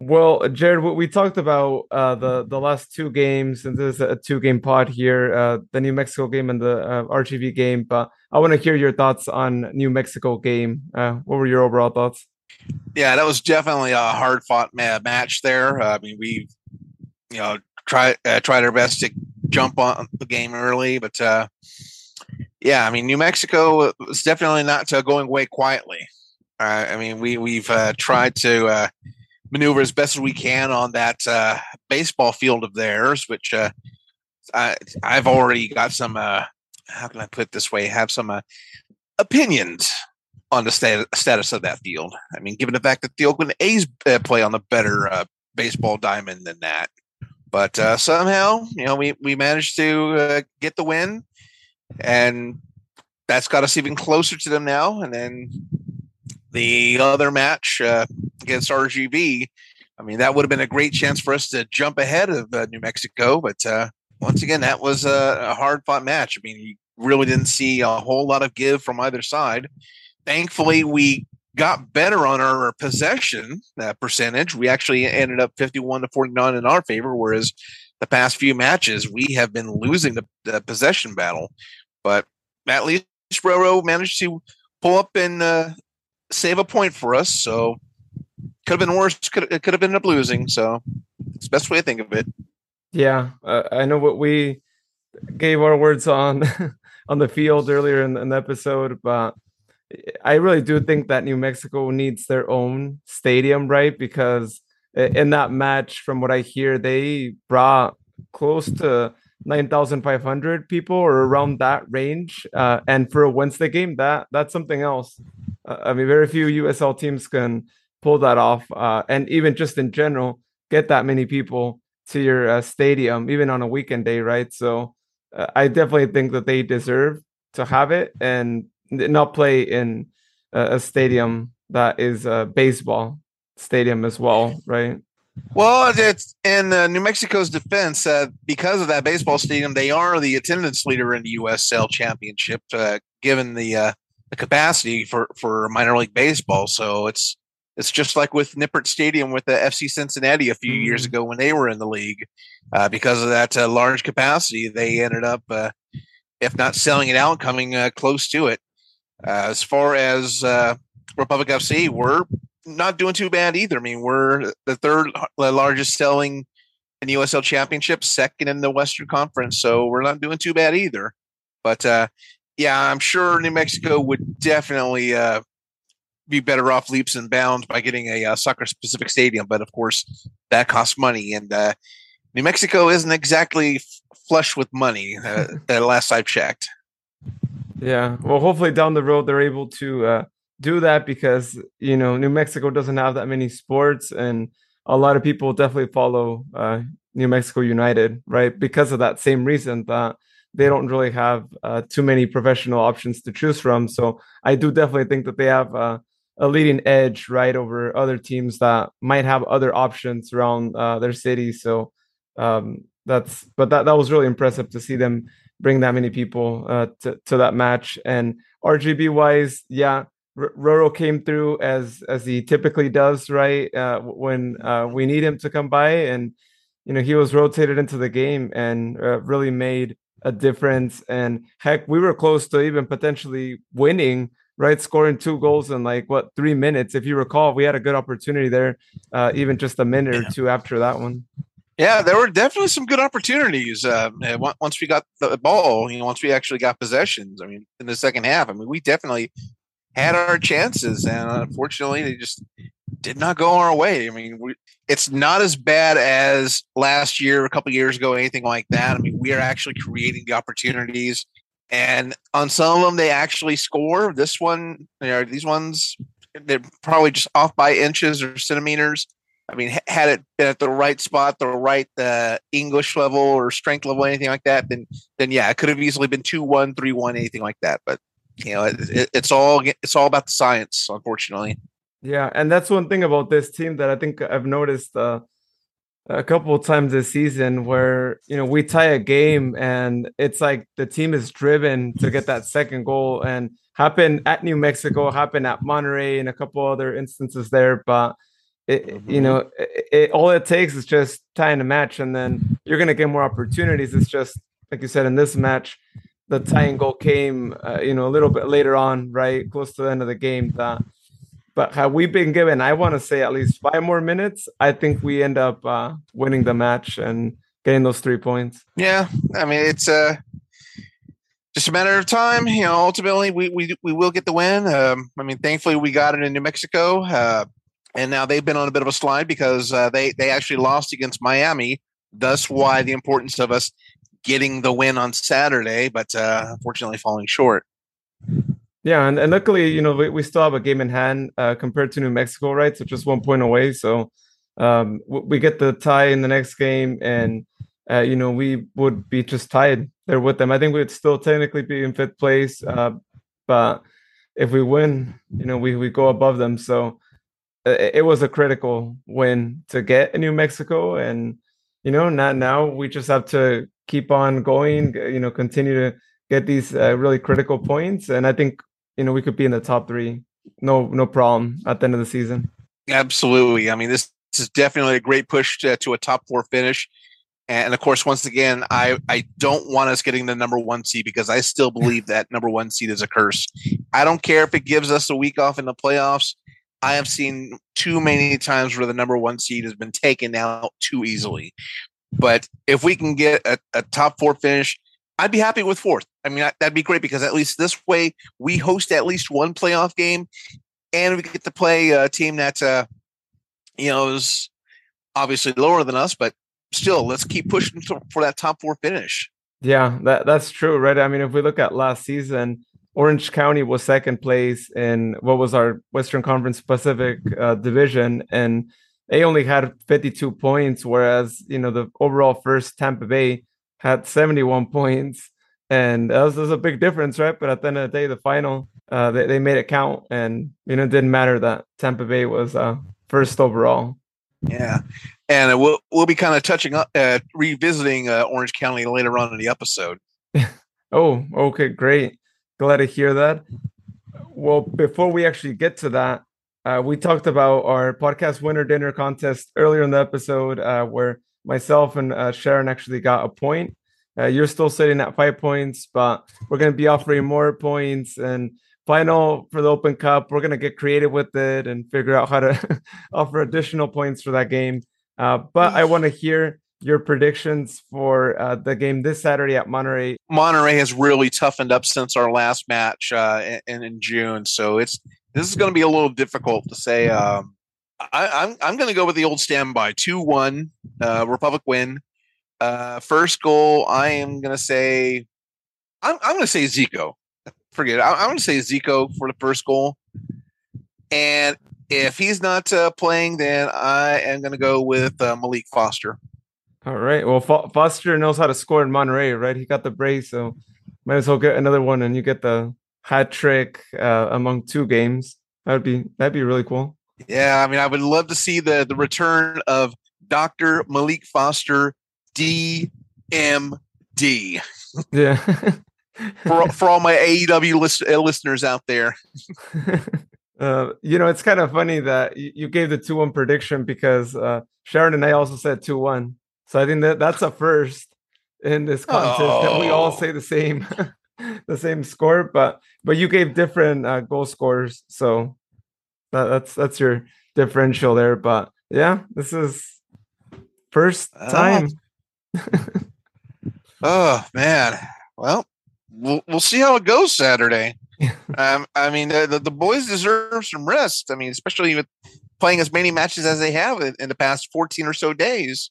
Well, Jared, we talked about uh, the the last two games, and this is a two game pod here, uh, the New Mexico game and the uh, RGV game. But I want to hear your thoughts on New Mexico game. Uh, what were your overall thoughts? Yeah, that was definitely a hard fought match there. I mean, we, you know, tried uh, tried our best to jump on the game early, but uh, yeah, I mean, New Mexico was definitely not going away quietly. I mean, we we've tried to maneuver as best as we can on that uh, baseball field of theirs, which uh, I, have already got some. Uh, how can I put this way? Have some uh, opinions on the stat- status of that field. I mean, given the fact that the Oakland A's uh, play on the better uh, baseball diamond than that, but somehow, you know, we we managed to get the win, and that's got us even closer to them now. And then the other match uh, against RGV, I mean, that would have been a great chance for us to jump ahead of uh, New Mexico. But uh, once again, that was a, a hard fought match. I mean, you really didn't see a whole lot of give from either side. Thankfully, we got better on our possession uh, percentage. We actually ended up 51 to 49 in our favor, whereas the past few matches we have been losing the, the possession battle. But at least Roro managed to pull up and uh, save a point for us. So could have been worse. Could it could have been up losing. So it's best way to think of it. Yeah, uh, I know what we gave our words on on the field earlier in, in the episode, but I really do think that New Mexico needs their own stadium, right? Because in that match, from what I hear, they brought close to 9,500 people or around that range. Uh, and for a Wednesday game, that that's something else. I mean, very few USL teams can pull that off. Uh, and even just in general, get that many people to your uh, stadium, even on a weekend day, right? So uh, I definitely think that they deserve to have it and not play in a stadium that is a baseball stadium as well, right? Well, it's in uh, New Mexico's defense. Uh, because of that baseball stadium, they are the attendance leader in the USL Championship, uh, given the uh, the capacity for for minor league baseball. So it's it's just like with Nippert Stadium with the FC Cincinnati a few mm. years ago when they were in the league. Uh, because of that uh, large capacity, they ended up, if not selling it out, coming close to it. as far as Republic FC, we're not doing too bad either. I mean, we're the third largest selling in the USL Championship, second in the Western Conference, so we're not doing too bad either. But uh, yeah, I'm sure New Mexico would definitely uh, be better off leaps and bounds by getting a uh, soccer specific stadium. But of course, that costs money, and uh, New Mexico isn't exactly f- flush with money. Uh, at last I checked. Yeah, well, hopefully down the road they're able to uh, do that because you know New Mexico doesn't have that many sports, and a lot of people definitely follow uh, New Mexico United, right? Because of that same reason that they don't really have uh, too many professional options to choose from. So I do definitely think that they have uh, a leading edge, right, over other teams that might have other options around uh, their city. So um, that's, but that that was really impressive to see them bring that many people uh, to to that match. And RGV wise, yeah, Roro came through as as he typically does, right? Uh, when uh, we need him to come by, and you know he was rotated into the game and really made a difference. And heck, we were close to even potentially winning, right? Scoring two goals in like what three minutes, if you recall. We had a good opportunity there, uh, even just a minute yeah. or two after that one. Yeah, there were definitely some good opportunities. Uh, once we got the ball, you know, once we actually got possessions. I mean, in the second half, I mean, we definitely had our chances, and unfortunately, they just did not go our way. I mean, we, it's not as bad as last year, a couple years ago, anything like that. I mean, we are actually creating the opportunities, and on some of them, they actually score. This one, you know, these ones, they're probably just off by inches or centimeters. I mean, had it been at the right spot, the right uh, English level or strength level, anything like that, then then yeah, it could have easily been two one, three one, anything like that. But you know, it, it, it's all it's all about the science, unfortunately. Yeah, and that's one thing about this team that I think I've noticed uh, a couple of times this season, where you know we tie a game and it's like the team is driven to get that second goal, and happened at New Mexico, happened at Monterey, and a couple other instances there, but. It, mm-hmm. you know, it, all it takes is just tying a match, and then you're gonna get more opportunities. It's just like you said in this match, the tying goal came, uh, you know, a little bit later on, right, close to the end of the game. That, but had we been given, I want to say at least five more minutes, I think we end up uh, winning the match and getting those three points. Yeah, I mean it's uh, just a matter of time. You know, ultimately we we we will get the win. Um, I mean, thankfully we got it in New Mexico, uh, and now they've been on a bit of a slide because uh, they they actually lost against Miami. Thus, why the importance of us getting the win on Saturday, but uh, unfortunately falling short. Yeah, and, and luckily, you know, we, we still have a game in hand uh, compared to New Mexico, right? So just one point away. So um, we get the tie in the next game, and uh, you know, we would be just tied there with them. I think we'd still technically be in fifth place, uh, but if we win, you know, we we go above them. So uh, it, it was a critical win to get in New Mexico, and you know, not now we just have to keep on going, you know, continue to get these uh, really critical points. And I think, you know, we could be in the top three. No, no problem at the end of the season. Absolutely. I mean, this, this is definitely a great push to, to a top four finish. And of course, once again, I, I don't want us getting the number one seed because I still believe that number one seed is a curse. I don't care if it gives us a week off in the playoffs. I have seen too many times where the number one seed has been taken out too easily. But if we can get a, a top four finish, I'd be happy with fourth. I mean, that'd be great because at least this way we host at least one playoff game, and we get to play a team that's uh, you know, is obviously lower than us, but still, let's keep pushing for that top four finish. Yeah, that that's true, right? I mean, if we look at last season, Orange County was second place in what was our Western Conference Pacific uh, division, and they only had 52 points, whereas you know the overall first Tampa Bay had 71 points, and that was, that was a big difference, right? But at the end of the day, the final uh, they they made it count, and you know it didn't matter that Tampa Bay was uh, first overall. Yeah, and we'll we'll be kind of touching up, uh, revisiting uh, Orange County later on in the episode. oh, okay, great. Glad to hear that. Well, before we actually get to that, uh, we talked about our podcast winner dinner contest earlier in the episode, uh, where myself and uh, Sharon actually got a point. Uh, you're still sitting at five points, but we're going to be offering more points. And final for the Open Cup, we're going to get creative with it and figure out how to offer additional points for that game. Uh, but I want to hear your predictions for uh, the game this Saturday at Monterey. Monterey has really toughened up since our last match uh, in, in June, so it's this is going to be a little difficult to say. Um, I, am I'm, I'm going to go with the old standby two one uh, Republic win. Uh, first goal, I am going to say I'm, I'm going to say Zico. Forget it. I, I'm going to say Zico for the first goal. And if he's not uh, playing, then I am going to go with uh, Malik Foster. All right. Well, Fo- Foster knows how to score in Monterey, right? He got the brace, so might as well get another one, and you get the hat trick uh, among two games. That'd be that'd be really cool. Yeah, I mean, I would love to see the the return of Doctor Malik Foster, DMD. Yeah. for, for all my AEW list, uh, listeners out there. Uh, you know, it's kind of funny that you, you gave the 2 1 prediction because uh, Sharon and I also said 2 1. So I think that that's a first in this contest oh. that we all say the same the same score, but but you gave different uh, goal scores, so that, that's that's your differential there. But yeah, this is first time. oh man, well, we'll we'll see how it goes Saturday. um, I mean, the, the boys deserve some rest. I mean, especially with playing as many matches as they have in, in the past fourteen or so days.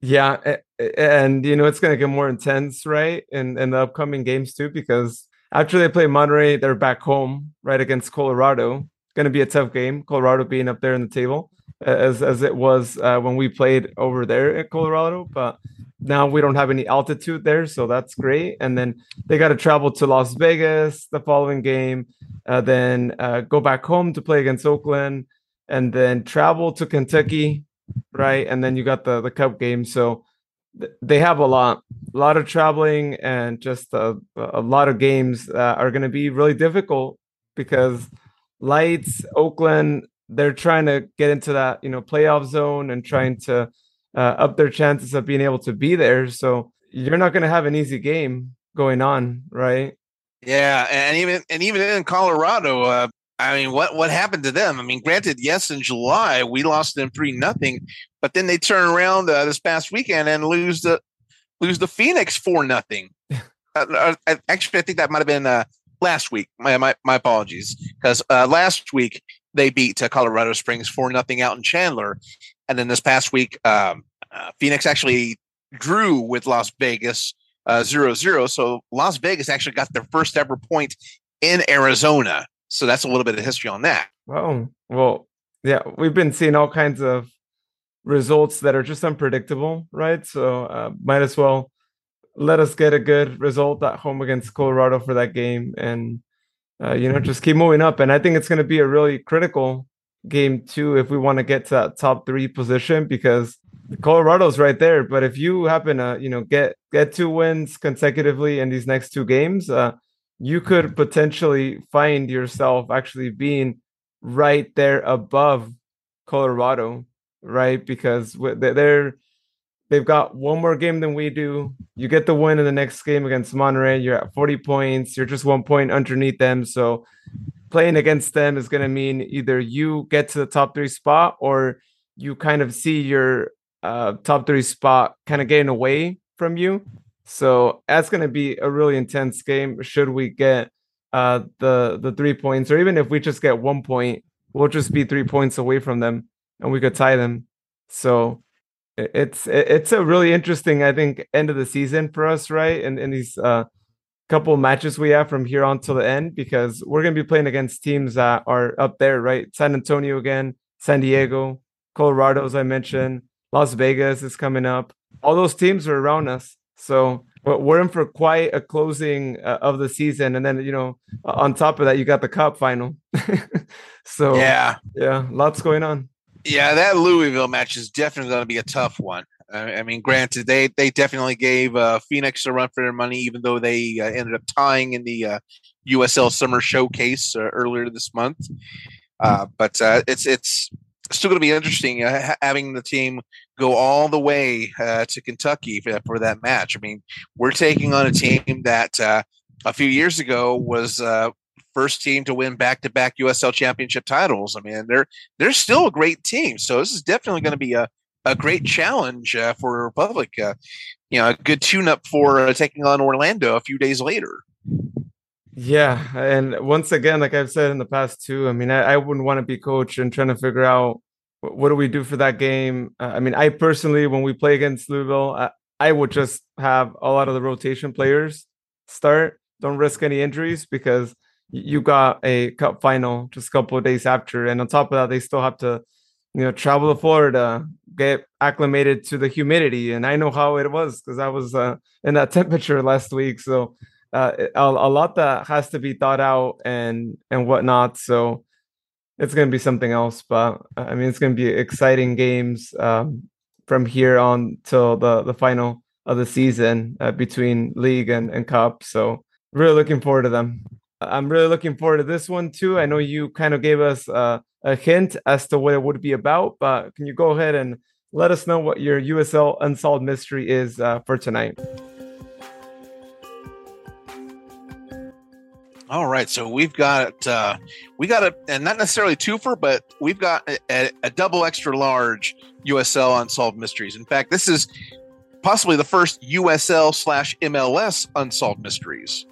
Yeah, and you know it's going to get more intense, right? In in the upcoming games too, because after they play Monterey, they're back home, right against Colorado. Going to be a tough game. Colorado being up there in the table, as as it was uh, when we played over there in Colorado, but now we don't have any altitude there, so that's great. And then they got to travel to Las Vegas the following game, uh, then uh, go back home to play against Oakland, and then travel to Kentucky right? And then you got the the cup game. So th- they have a lot, a lot of traveling, and just a, a lot of games that are going to be really difficult because Lights, Oakland, they're trying to get into that you know playoff zone and trying to uh, up their chances of being able to be there. So you're not going to have an easy game going on, right? Yeah, and even and even in Colorado, uh, I mean, what what happened to them? I mean, granted, yes, in July we lost them three nothing, but then they turn around uh, this past weekend and lose the lose the Phoenix four nothing. uh, uh, actually, I think that might have been uh, last week. My my, my apologies, because uh, last week they beat uh, Colorado Springs four nothing out in Chandler, and then this past week um, Phoenix actually drew with Las Vegas zero zero. So Las Vegas actually got their first ever point in Arizona. So that's a little bit of history on that. Oh, well, yeah, we've been seeing all kinds of results that are just unpredictable, right? So uh, might as well let us get a good result at home against Colorado for that game, and uh, you know just keep moving up. And I think it's going to be a really critical game too if we want to get to that top three position because Colorado's right there. But if you happen to you know get get two wins consecutively in these next two games, uh, you could potentially find yourself actually being right there above Colorado, right? Because they're they've got one more game than we do. You get the win in the next game against Monterey. You're at 40 points. You're just one point underneath them. So playing against them is going to mean either you get to the top three spot or you kind of see your uh, top three spot kind of getting away from you. So that's going to be a really intense game. Should we get uh, the the three points, or even if we just get one point, we'll just be three points away from them, and we could tie them. So it's it's a really interesting, I think, end of the season for us, right? And in, in these uh, couple matches we have from here on till the end, because we're going to be playing against teams that are up there, right? San Antonio again, San Diego, Colorado, as I mentioned, Las Vegas is coming up. All those teams are around us. So we're in for quite a closing uh, of the season, and then you know, on top of that, you got the cup final. so yeah, yeah, lots going on. Yeah, that Louisville match is definitely going to be a tough one. I mean, granted, they they definitely gave uh, Phoenix a run for their money, even though they uh, ended up tying in the uh, USL Summer Showcase uh, earlier this month. Uh, but uh, it's it's still going to be interesting having the team go all the way to Kentucky for, for, that match. I mean, we're taking on a team that a few years ago was first team to win back-to-back USL Championship titles. I mean, they're they're still a great team, so this is definitely going to be a a great challenge uh, for Republic. Uh, you know, a good tune-up for uh, taking on Orlando a few days later. Yeah, and once again, like I've said in the past too, I mean, I, I wouldn't want to be coach and trying to figure out what do we do for that game. Uh, I mean, I personally, when we play against Louisville, I, I would just have a lot of the rotation players start. Don't risk any injuries because you got a cup final just a couple of days after, and on top of that, they still have to you know, travel to Florida, get acclimated to the humidity. And I know how it was because I was uh, in that temperature last week. So uh, a, a, lot that has to be thought out and and whatnot. So it's going to be something else. But uh, I mean, it's going to be exciting games um, from here on till the the final of the season uh, between league and, and cup. So really looking forward to them. I'm really looking forward to this one too. I know you kind of gave us uh, a hint as to what it would be about, but can you go ahead and let us know what your USL unsolved mystery is uh, for tonight? All right, so we've got uh, we got a and not necessarily twofer, but we've got a, a, double extra large USL unsolved mysteries. In fact, this is possibly the first USL slash MLS unsolved mysteries.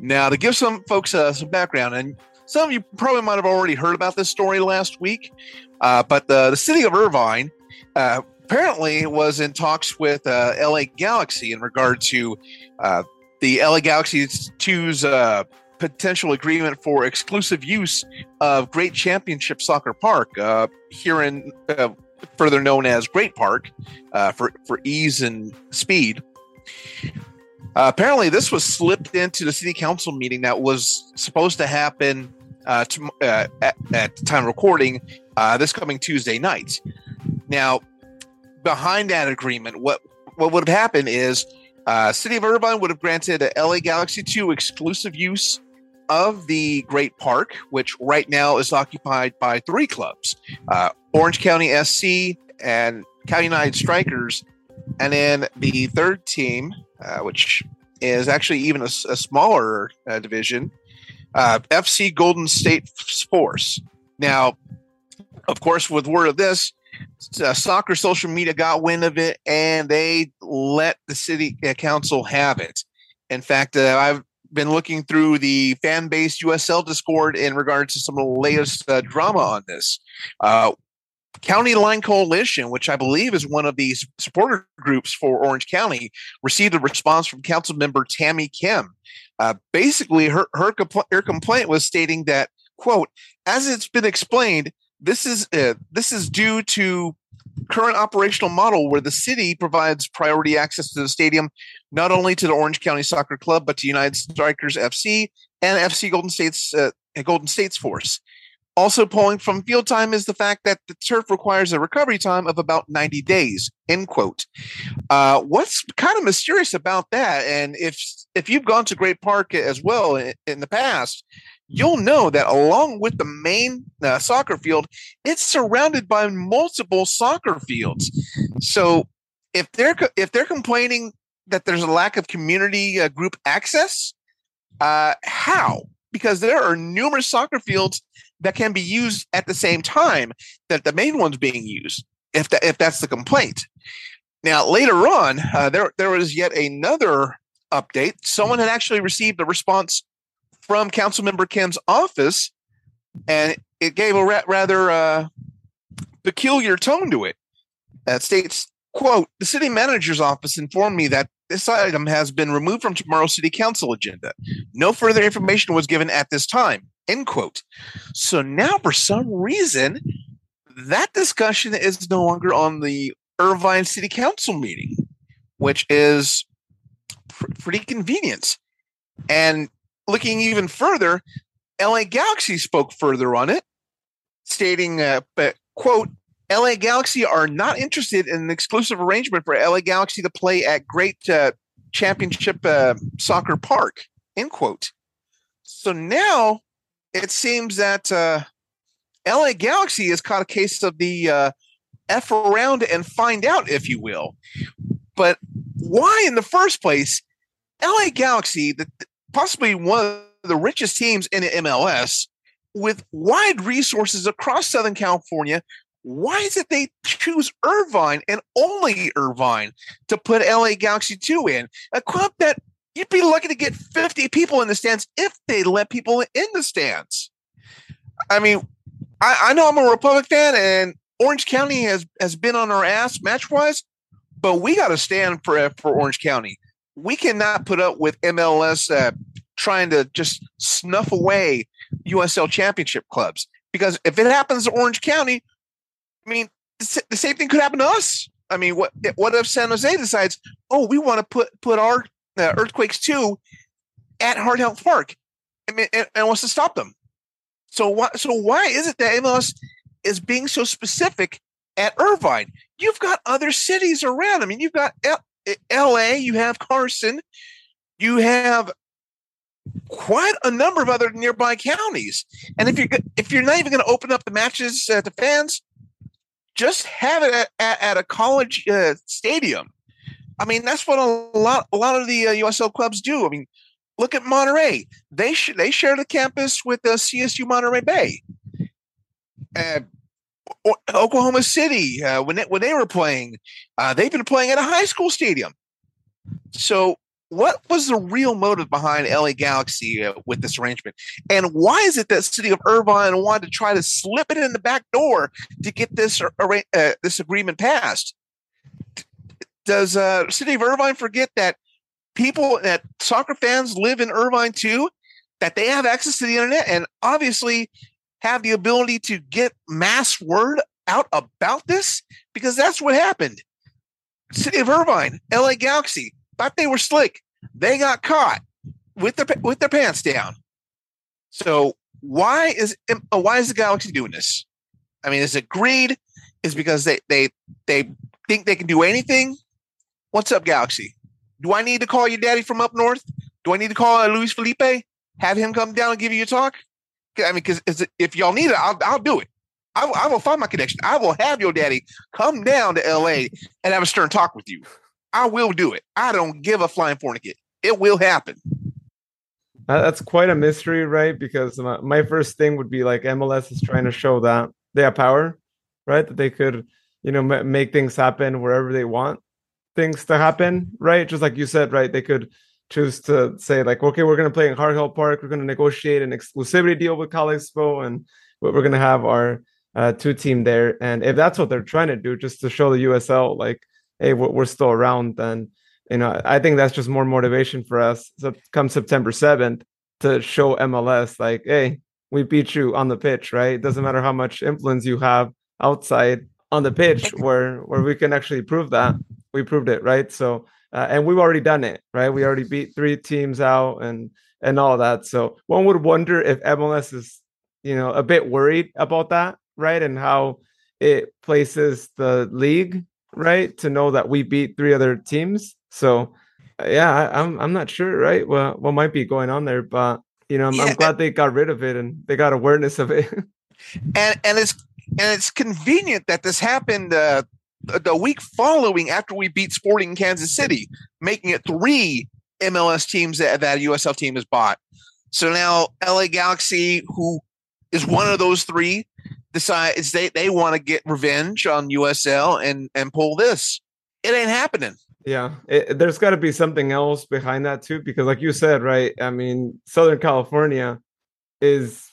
Now, to give some folks uh, some background, and some of you probably might have already heard about this story last week, uh, but the, the city of Irvine uh, apparently was in talks with uh, LA Galaxy in regard to uh, the LA Galaxy 2's uh, potential agreement for exclusive use of Great Championship Soccer Park uh, here in further known as Great Park for, for ease and speed. Uh, apparently, this was slipped into the city council meeting that was supposed to happen uh, to, uh, at, at time recording uh, this coming Tuesday night. Now, behind that agreement, what what would have happened is uh, City of Irvine would have granted LA Galaxy 2 exclusive use of the Great Park, which right now is occupied by three clubs uh, Orange County SC and County United Strikers. And then the third team, uh, which is actually even a, a smaller uh, division, uh, FC Golden State Force. Now, of course, with word of this, uh, soccer social media got wind of it and they let the city uh, council have it. In fact, I've been looking through the fan based USL Discord in regards to some of the latest drama on this. County Line Coalition, which I believe is one of these supporter groups for Orange County, received a response from Council Member Tammy Kim. Uh, basically, her her, compl- her complaint was stating that quote, as it's been explained, this is uh, this is due to current operational model where the city provides priority access to the stadium not only to the Orange County Soccer Club but to United Strikers FC and FC Golden State's uh, Golden State's Force. Also pulling from field time is the fact that the turf requires a recovery time of about 90 days. End quote. Uh, what's kind of mysterious about that? And if if you've gone to Great Park as well in, in the past, you'll know that along with the main uh, soccer field, it's surrounded by multiple soccer fields. So if they're if they're complaining that there's a lack of community uh, group access, uh, how? Because there are numerous soccer fields that can be used at the same time that the main one's being used, if that if that's the complaint. Now later on, uh, there there was yet another update. Someone had actually received a response from Councilmember Kim's office, and it gave a ra- rather uh, peculiar tone to it. That states, "quote The city manager's office informed me that this item has been removed from tomorrow's city council agenda. No further information was given at this time. End quote. So now, for some reason, that discussion is no longer on the Irvine City Council meeting, which is pretty convenient. And looking even further, LA Galaxy spoke further on it, stating, uh, but, quote, LA Galaxy are not interested in an exclusive arrangement for LA Galaxy to play at Great uh, Championship uh, Soccer Park, end quote. So now it seems that uh, LA Galaxy has caught a case of the uh, F around and find out, if you will. But why in the first place, LA Galaxy, the, possibly one of the richest teams in the MLS, with wide resources across Southern California, why is it they choose Irvine and only Irvine to put LA Galaxy 2 in? A club that you'd be lucky to get 50 people in the stands if they let people in the stands. I mean, I, I know I'm a Republic fan and Orange County has, has been on our ass match wise, but we got to stand for, for Orange County. We cannot put up with MLS uh, trying to just snuff away USL championship clubs because if it happens to Orange County, I mean, the same thing could happen to us. I mean, what what if San Jose decides, oh, we want to put put our uh, earthquakes too at Heart Health Park, I mean, and, and, wants to stop them. So why so why is it that MLS is being so specific at Irvine? You've got other cities around. I mean, you've got L- L.A., you have Carson, you have quite a number of other nearby counties. And if you're if you're not even going to open up the matches uh, to fans, just have it at, at, at a college uh, stadium. I mean, that's what a lot a lot of the uh, USL clubs do. I mean, look at Monterey. They sh- they share the campus with the CSU Monterey Bay. Uh, Oklahoma City, uh, when they, when they were playing, uh, they've been playing at a high school stadium. So what was the real motive behind LA Galaxy uh, with this arrangement? And why is it that City of Irvine wanted to try to slip it in the back door to get this uh, uh this agreement passed? Does uh, City of Irvine forget that people that soccer fans live in Irvine too? That they have access to the internet and obviously have the ability to get mass word out about this because that's what happened. City of Irvine, LA Galaxy, thought they were slick. They got caught with their with their pants down. So why is why is the Galaxy doing this? I mean, is it greed? Is because they they they think they can do anything? What's up, Galaxy? Do I need to call your daddy from up north? Do I need to call Luis Felipe? Have him come down and give you a talk? I mean, because if y'all need it, I'll, I'll do it. I will, I will find my connection. I will have your daddy come down to LA and have a stern talk with you. I will do it. I don't give a flying fornicate. It will happen. That's quite a mystery, right? Because my, my first thing would be like MLS is trying to show that they have power, right? That they could, you know, m- make things happen wherever they want things to happen, right? Just like you said, right? They could choose to say like, okay, we're going to play in Heart Health Park. We're going to negotiate an exclusivity deal with Cal Expo, and we're going to have our uh, two team there. And if that's what they're trying to do, just to show the USL like hey, we're still around, then you know I think that's just more motivation for us. So come September seventh to show MLS like, hey, we beat you on the pitch, right? It doesn't matter how much influence you have outside on the pitch, where where we can actually prove that we proved it, right? So uh, and we've already done it, right? We already beat three teams out and and all that. So one would wonder if MLS is, you know, a bit worried about that, right? And how it places the league right? To know that we beat three other teams. So yeah, I, am I'm, I'm not sure, right? Well, what might be going on there, but you know, I'm, yeah. I'm glad they got rid of it and they got awareness of it. and and it's and it's convenient that this happened uh, the week following after we beat Sporting Kansas City, making it three MLS teams that that USL team has bought. So now LA Galaxy, who is one of those three, decides they they want to get revenge on USL and and pull this. It ain't happening. Yeah, it, there's got to be something else behind that too, because like you said, right? I mean, Southern California is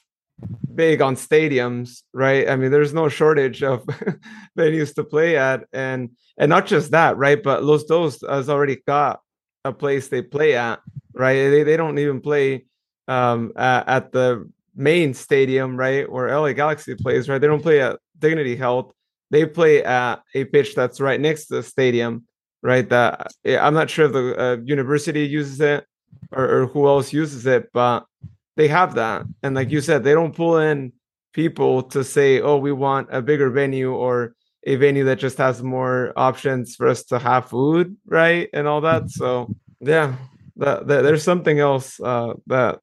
big on stadiums, right? I mean, there's no shortage of venues to play at, and and not just that, right? But Los Dos has already got a place they play at, right? They they don't even play um at, the main stadium, right, where LA Galaxy plays, right? They don't play at Dignity Health. They play at a pitch that's right next to the stadium, right? That I'm not sure if the uh, university uses it or, or who else uses it, but they have that. And like you said, they don't pull in people to say, oh, we want a bigger venue or a venue that just has more options for us to have food, right? And all that. So yeah, that, that there's something else uh, that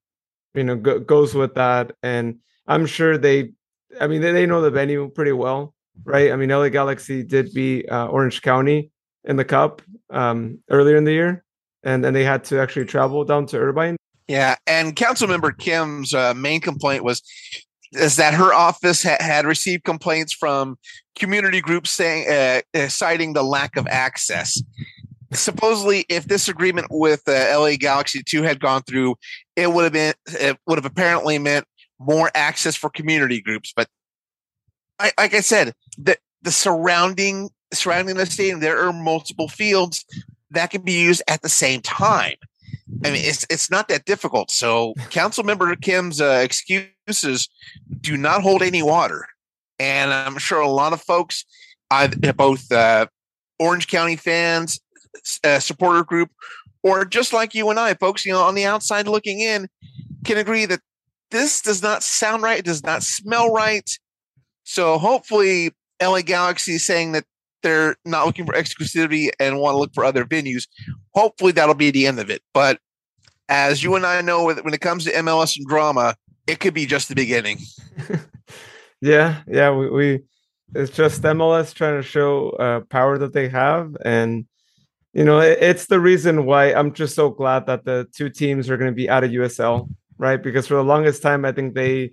you know go, goes with that, and I'm sure they, I mean, they, they know the venue pretty well, right? I mean, LA Galaxy did beat uh, Orange County in the Cup um, earlier in the year, and then they had to actually travel down to Irvine. Yeah, and Councilmember Kim's uh, main complaint was is that her office ha- had received complaints from community groups saying uh, uh, citing the lack of access. Supposedly, if this agreement with uh, LA Galaxy Two had gone through, it would have been it would have apparently meant more access for community groups. But I, like I said, the the surrounding surrounding the stadium, there are multiple fields that can be used at the same time. I mean, it's it's not that difficult. So, Council Member Kim's uh, excuses do not hold any water, and I'm sure a lot of folks, both uh, Orange County fans, uh, supporter group, or just like you and I, folks, you know, on the outside looking in, can agree that this does not sound right. It does not smell right. So, hopefully, LA Galaxy is saying that they're not looking for exclusivity and want to look for other venues. Hopefully, that'll be the end of it. But as you and I know, when it comes to MLS and drama, it could be just the beginning. yeah, yeah, we, we, it's just MLS trying to show uh, power that they have, and you know, it, it's the reason why I'm just so glad that the two teams are going to be out of USL, right? Because for the longest time, I think they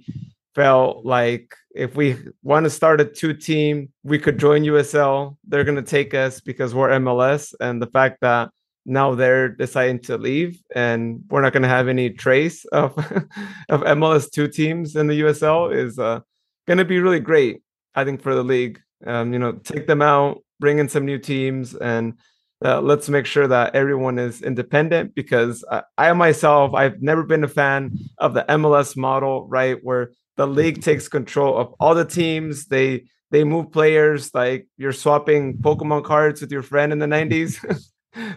felt like if we want to start a two team, we could join USL. They're going to take us because we're MLS, and the fact that now they're deciding to leave and we're not going to have any trace of of MLS two teams in the USL is uh, going to be really great I think for the league. Um, you know take them out bring in some new teams and uh, let's make sure that everyone is independent because I, I myself I've never been a fan of the MLS model right where the league takes control of all the teams. They they move players like you're swapping Pokemon cards with your friend in the 90s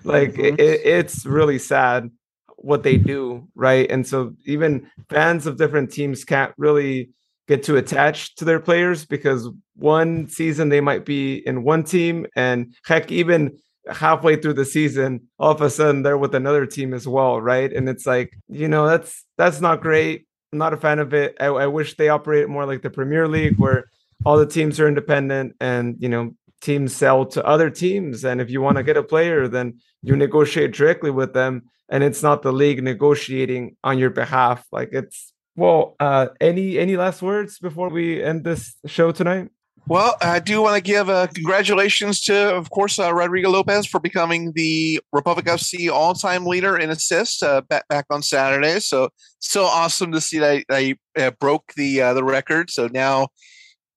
like mm-hmm. it, it's really sad what they do right? And so even fans of different teams can't really get too attached to their players because one season they might be in one team and heck even halfway through the season all of a sudden they're with another team as well right? And it's like you know that's that's not great. I'm not a fan of it. I, I wish they operate more like the premier league where all the teams are independent and you know teams sell to other teams and if you want to get a player then you negotiate directly with them and it's not the league negotiating on your behalf like it's well uh any any last words before we end this show tonight well, I do want to give uh, congratulations to, of course, uh, Rodrigo Lopez for becoming the Republic FC all-time leader in assists uh, back, back on Saturday. So, so awesome to see that I uh, broke the uh, the record. So now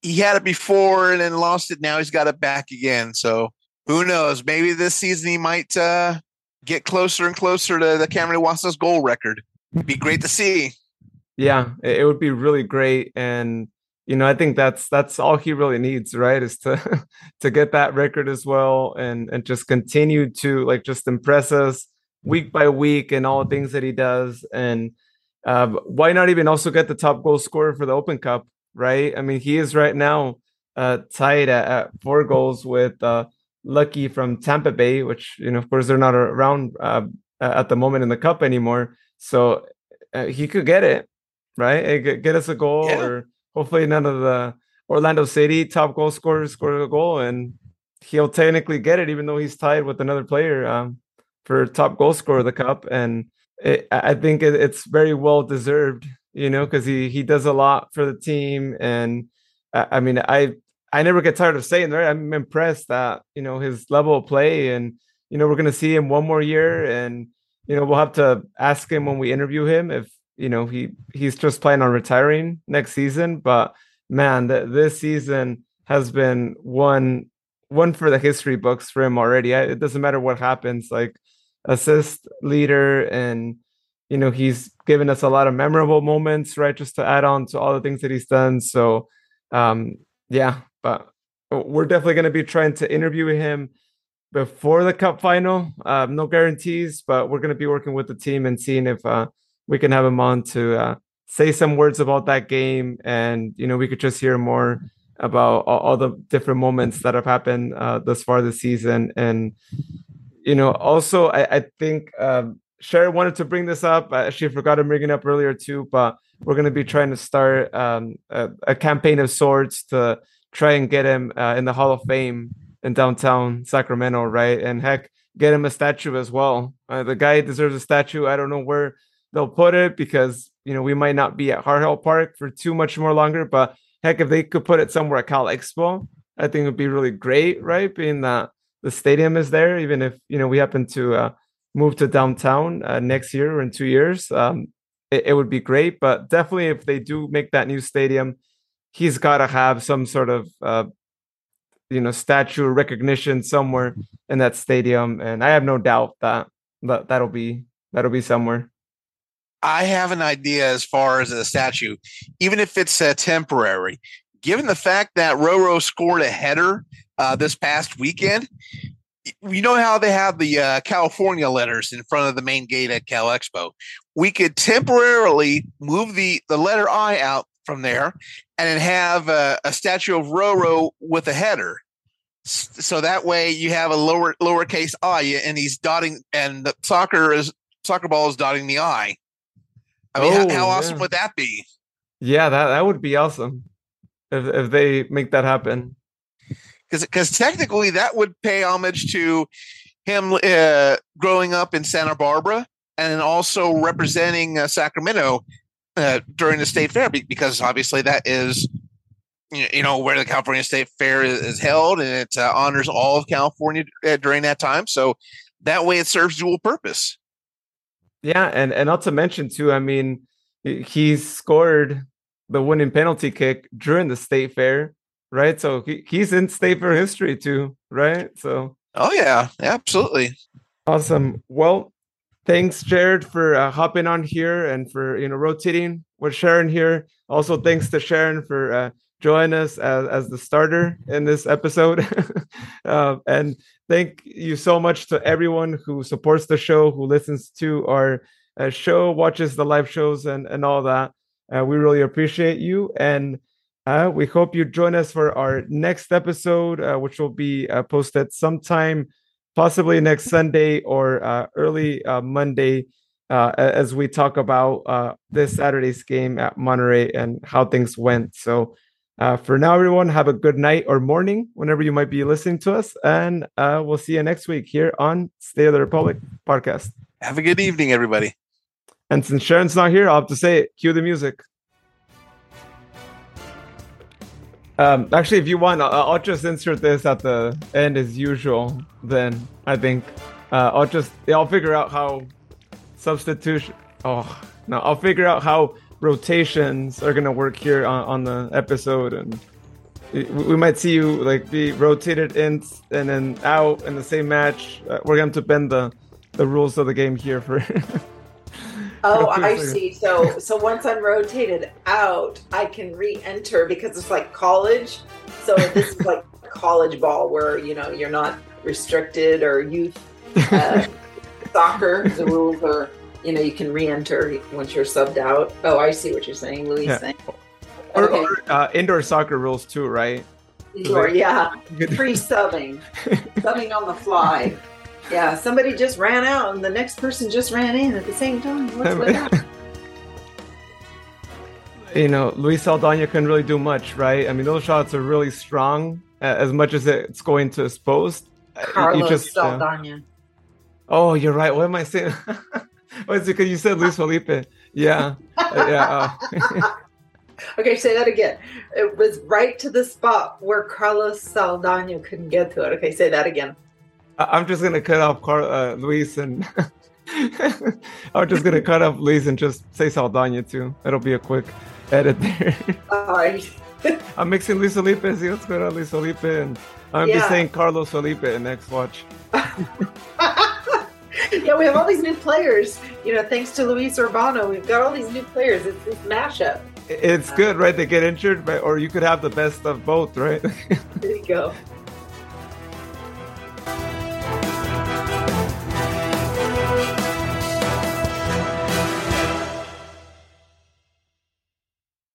he had it before and then lost it. Now he's got it back again. So who knows? Maybe this season he might uh, get closer and closer to the Cameron Iwasa's goal record. It'd be great to see. Yeah, it would be really great, and you know, I think that's that's all he really needs, right? Is to to get that record as well, and and just continue to like just impress us week by week and all the things that he does, and uh, why not even also get the top goal scorer for the Open Cup? Right? I mean, he is right now uh, tied at, at four goals with uh, Lucky from Tampa Bay, which you know, of course, they're not around uh, at the moment in the cup anymore. So uh, he could get it, right? Get, get us a goal, yeah. or hopefully none of the Orlando City top goal scorers score a goal, and he'll technically get it, even though he's tied with another player um, for top goal scorer of the cup. And it, I think it, it's very well deserved you know, because he he does a lot for the team, and I, I mean, I I never get tired of saying that. I'm impressed that you know his level of play, and you know we're gonna see him one more year, and you know we'll have to ask him when we interview him if you know he he's just planning on retiring next season. But man, th- this season has been one one for the history books for him already. I, it doesn't matter what happens, like assist leader and you know he's given us a lot of memorable moments right just to add on to all the things that he's done so um yeah but we're definitely going to be trying to interview him before the cup final. Um, no guarantees, but we're going to be working with the team and seeing if uh, we can have him on to uh, say some words about that game, and you know we could just hear more about all, all the different moments that have happened uh, thus far this season, and you know also I, I think um, Sharon wanted to bring this up. I actually forgot to bring it up earlier too, but we're going to be trying to start um, a, a, campaign of sorts to try and get him uh, in the Hall of Fame in downtown Sacramento, right? And heck, get him a statue as well. Uh, the guy deserves a statue. I don't know where they'll put it because you know we might not be at Heart Health Park for too much more longer. But heck, if they could put it somewhere at Cal Expo, I think it would be really great, right? Being that the stadium is there, even if you know we happen to uh, move to downtown uh, next year or in two years, um, it, it, would be great. But definitely, if they do make that new stadium, he's got to have some sort of uh, you know statue recognition somewhere in that stadium, and I have no doubt that that that'll be that'll be somewhere. I have an idea as far as a statue, even if it's uh, temporary. Given the fact that Roro scored a header uh, this past weekend, you know how they have the uh, California letters in front of the main gate at Cal Expo. We could temporarily move the the letter I out from there, and have a, a statue of Roro with a header. So that way you have a lower lowercase i, and he's dotting, and the soccer is soccer ball is dotting the i. I mean, oh, how, how, awesome yeah. would that be? Yeah, that that would be awesome if if they make that happen because because technically that would pay homage to him uh, growing up in Santa Barbara and also representing uh, Sacramento uh, during the state fair because obviously that is you know where the California State Fair is, is held and it uh, honors all of California uh, during that time. So that way it serves dual purpose. Yeah, and and not to mention too, I mean, he scored the winning penalty kick during the state fair right? So he, he's in state for history too, right? So oh yeah, absolutely, awesome. Well, thanks Jared for uh, hopping on here and for you know rotating with Sharon here. Also, thanks to Sharon for uh, joining us as, as the starter in this episode, uh, and thank you so much to everyone who supports the show, who listens to our uh, show, watches the live shows, and and all that. Uh, we really appreciate you and uh, we hope you join us for our next episode, uh, which will be uh, posted sometime, possibly next Sunday or uh, early uh, Monday, uh, as we talk about this Saturday's game at Monterey and how things went. So, for now, everyone, have a good night or morning whenever you might be listening to us, and we'll see you next week here on State of the Republic podcast. Have a good evening, everybody. And since Sharon's not here, I'll have to say it. Cue the music. Um, actually, if you want, I'll, I'll, just insert this at the end as usual. Then I think uh, I'll just I'll figure out how substitution. Oh no, I'll figure out how rotations are gonna work here on, on the episode, and we might see you like be rotated in and then out in the same match. Uh, we're going to bend the the rules of the game here for. Oh, I see. So so once I'm rotated out, I can re-enter because it's like college. So this is like college ball where you know you're not restricted or youth uh, soccer. The rules are you know you can re-enter once you're subbed out. Oh, I see what you're saying, Louis. Yeah. Saying. Or, okay. or uh, indoor soccer rules too, right? Indoor, yeah. Free subbing, subbing on the fly. Yeah, somebody just ran out and the next person just ran in at the same time. What's that? you know, Luis Saldana can really do much, right? I mean, those shots are really strong as much as it's going to his post. Carlos you just, Saldana. Uh, oh, you're right. What am I saying? oh, it's because you said Luis Felipe. Yeah. yeah. Uh. okay, say that again. It was right to the spot where Carlos Saldana couldn't get to it. Okay, say that again. I'm just gonna cut off Car- uh, Luis and I'm just gonna cut off Luis and just say Saldana too. It'll be a quick edit there. All right. I'm mixing Luis Felipe. See what's going on, Luis Felipe, and I'm yeah. just saying Carlos Felipe in next watch. yeah, we have all these new players. You know, thanks to Luis Urbano, we've got all these new players. It's this mashup. It's good, right? They get injured, but, or you could have the best of both, right? there you go.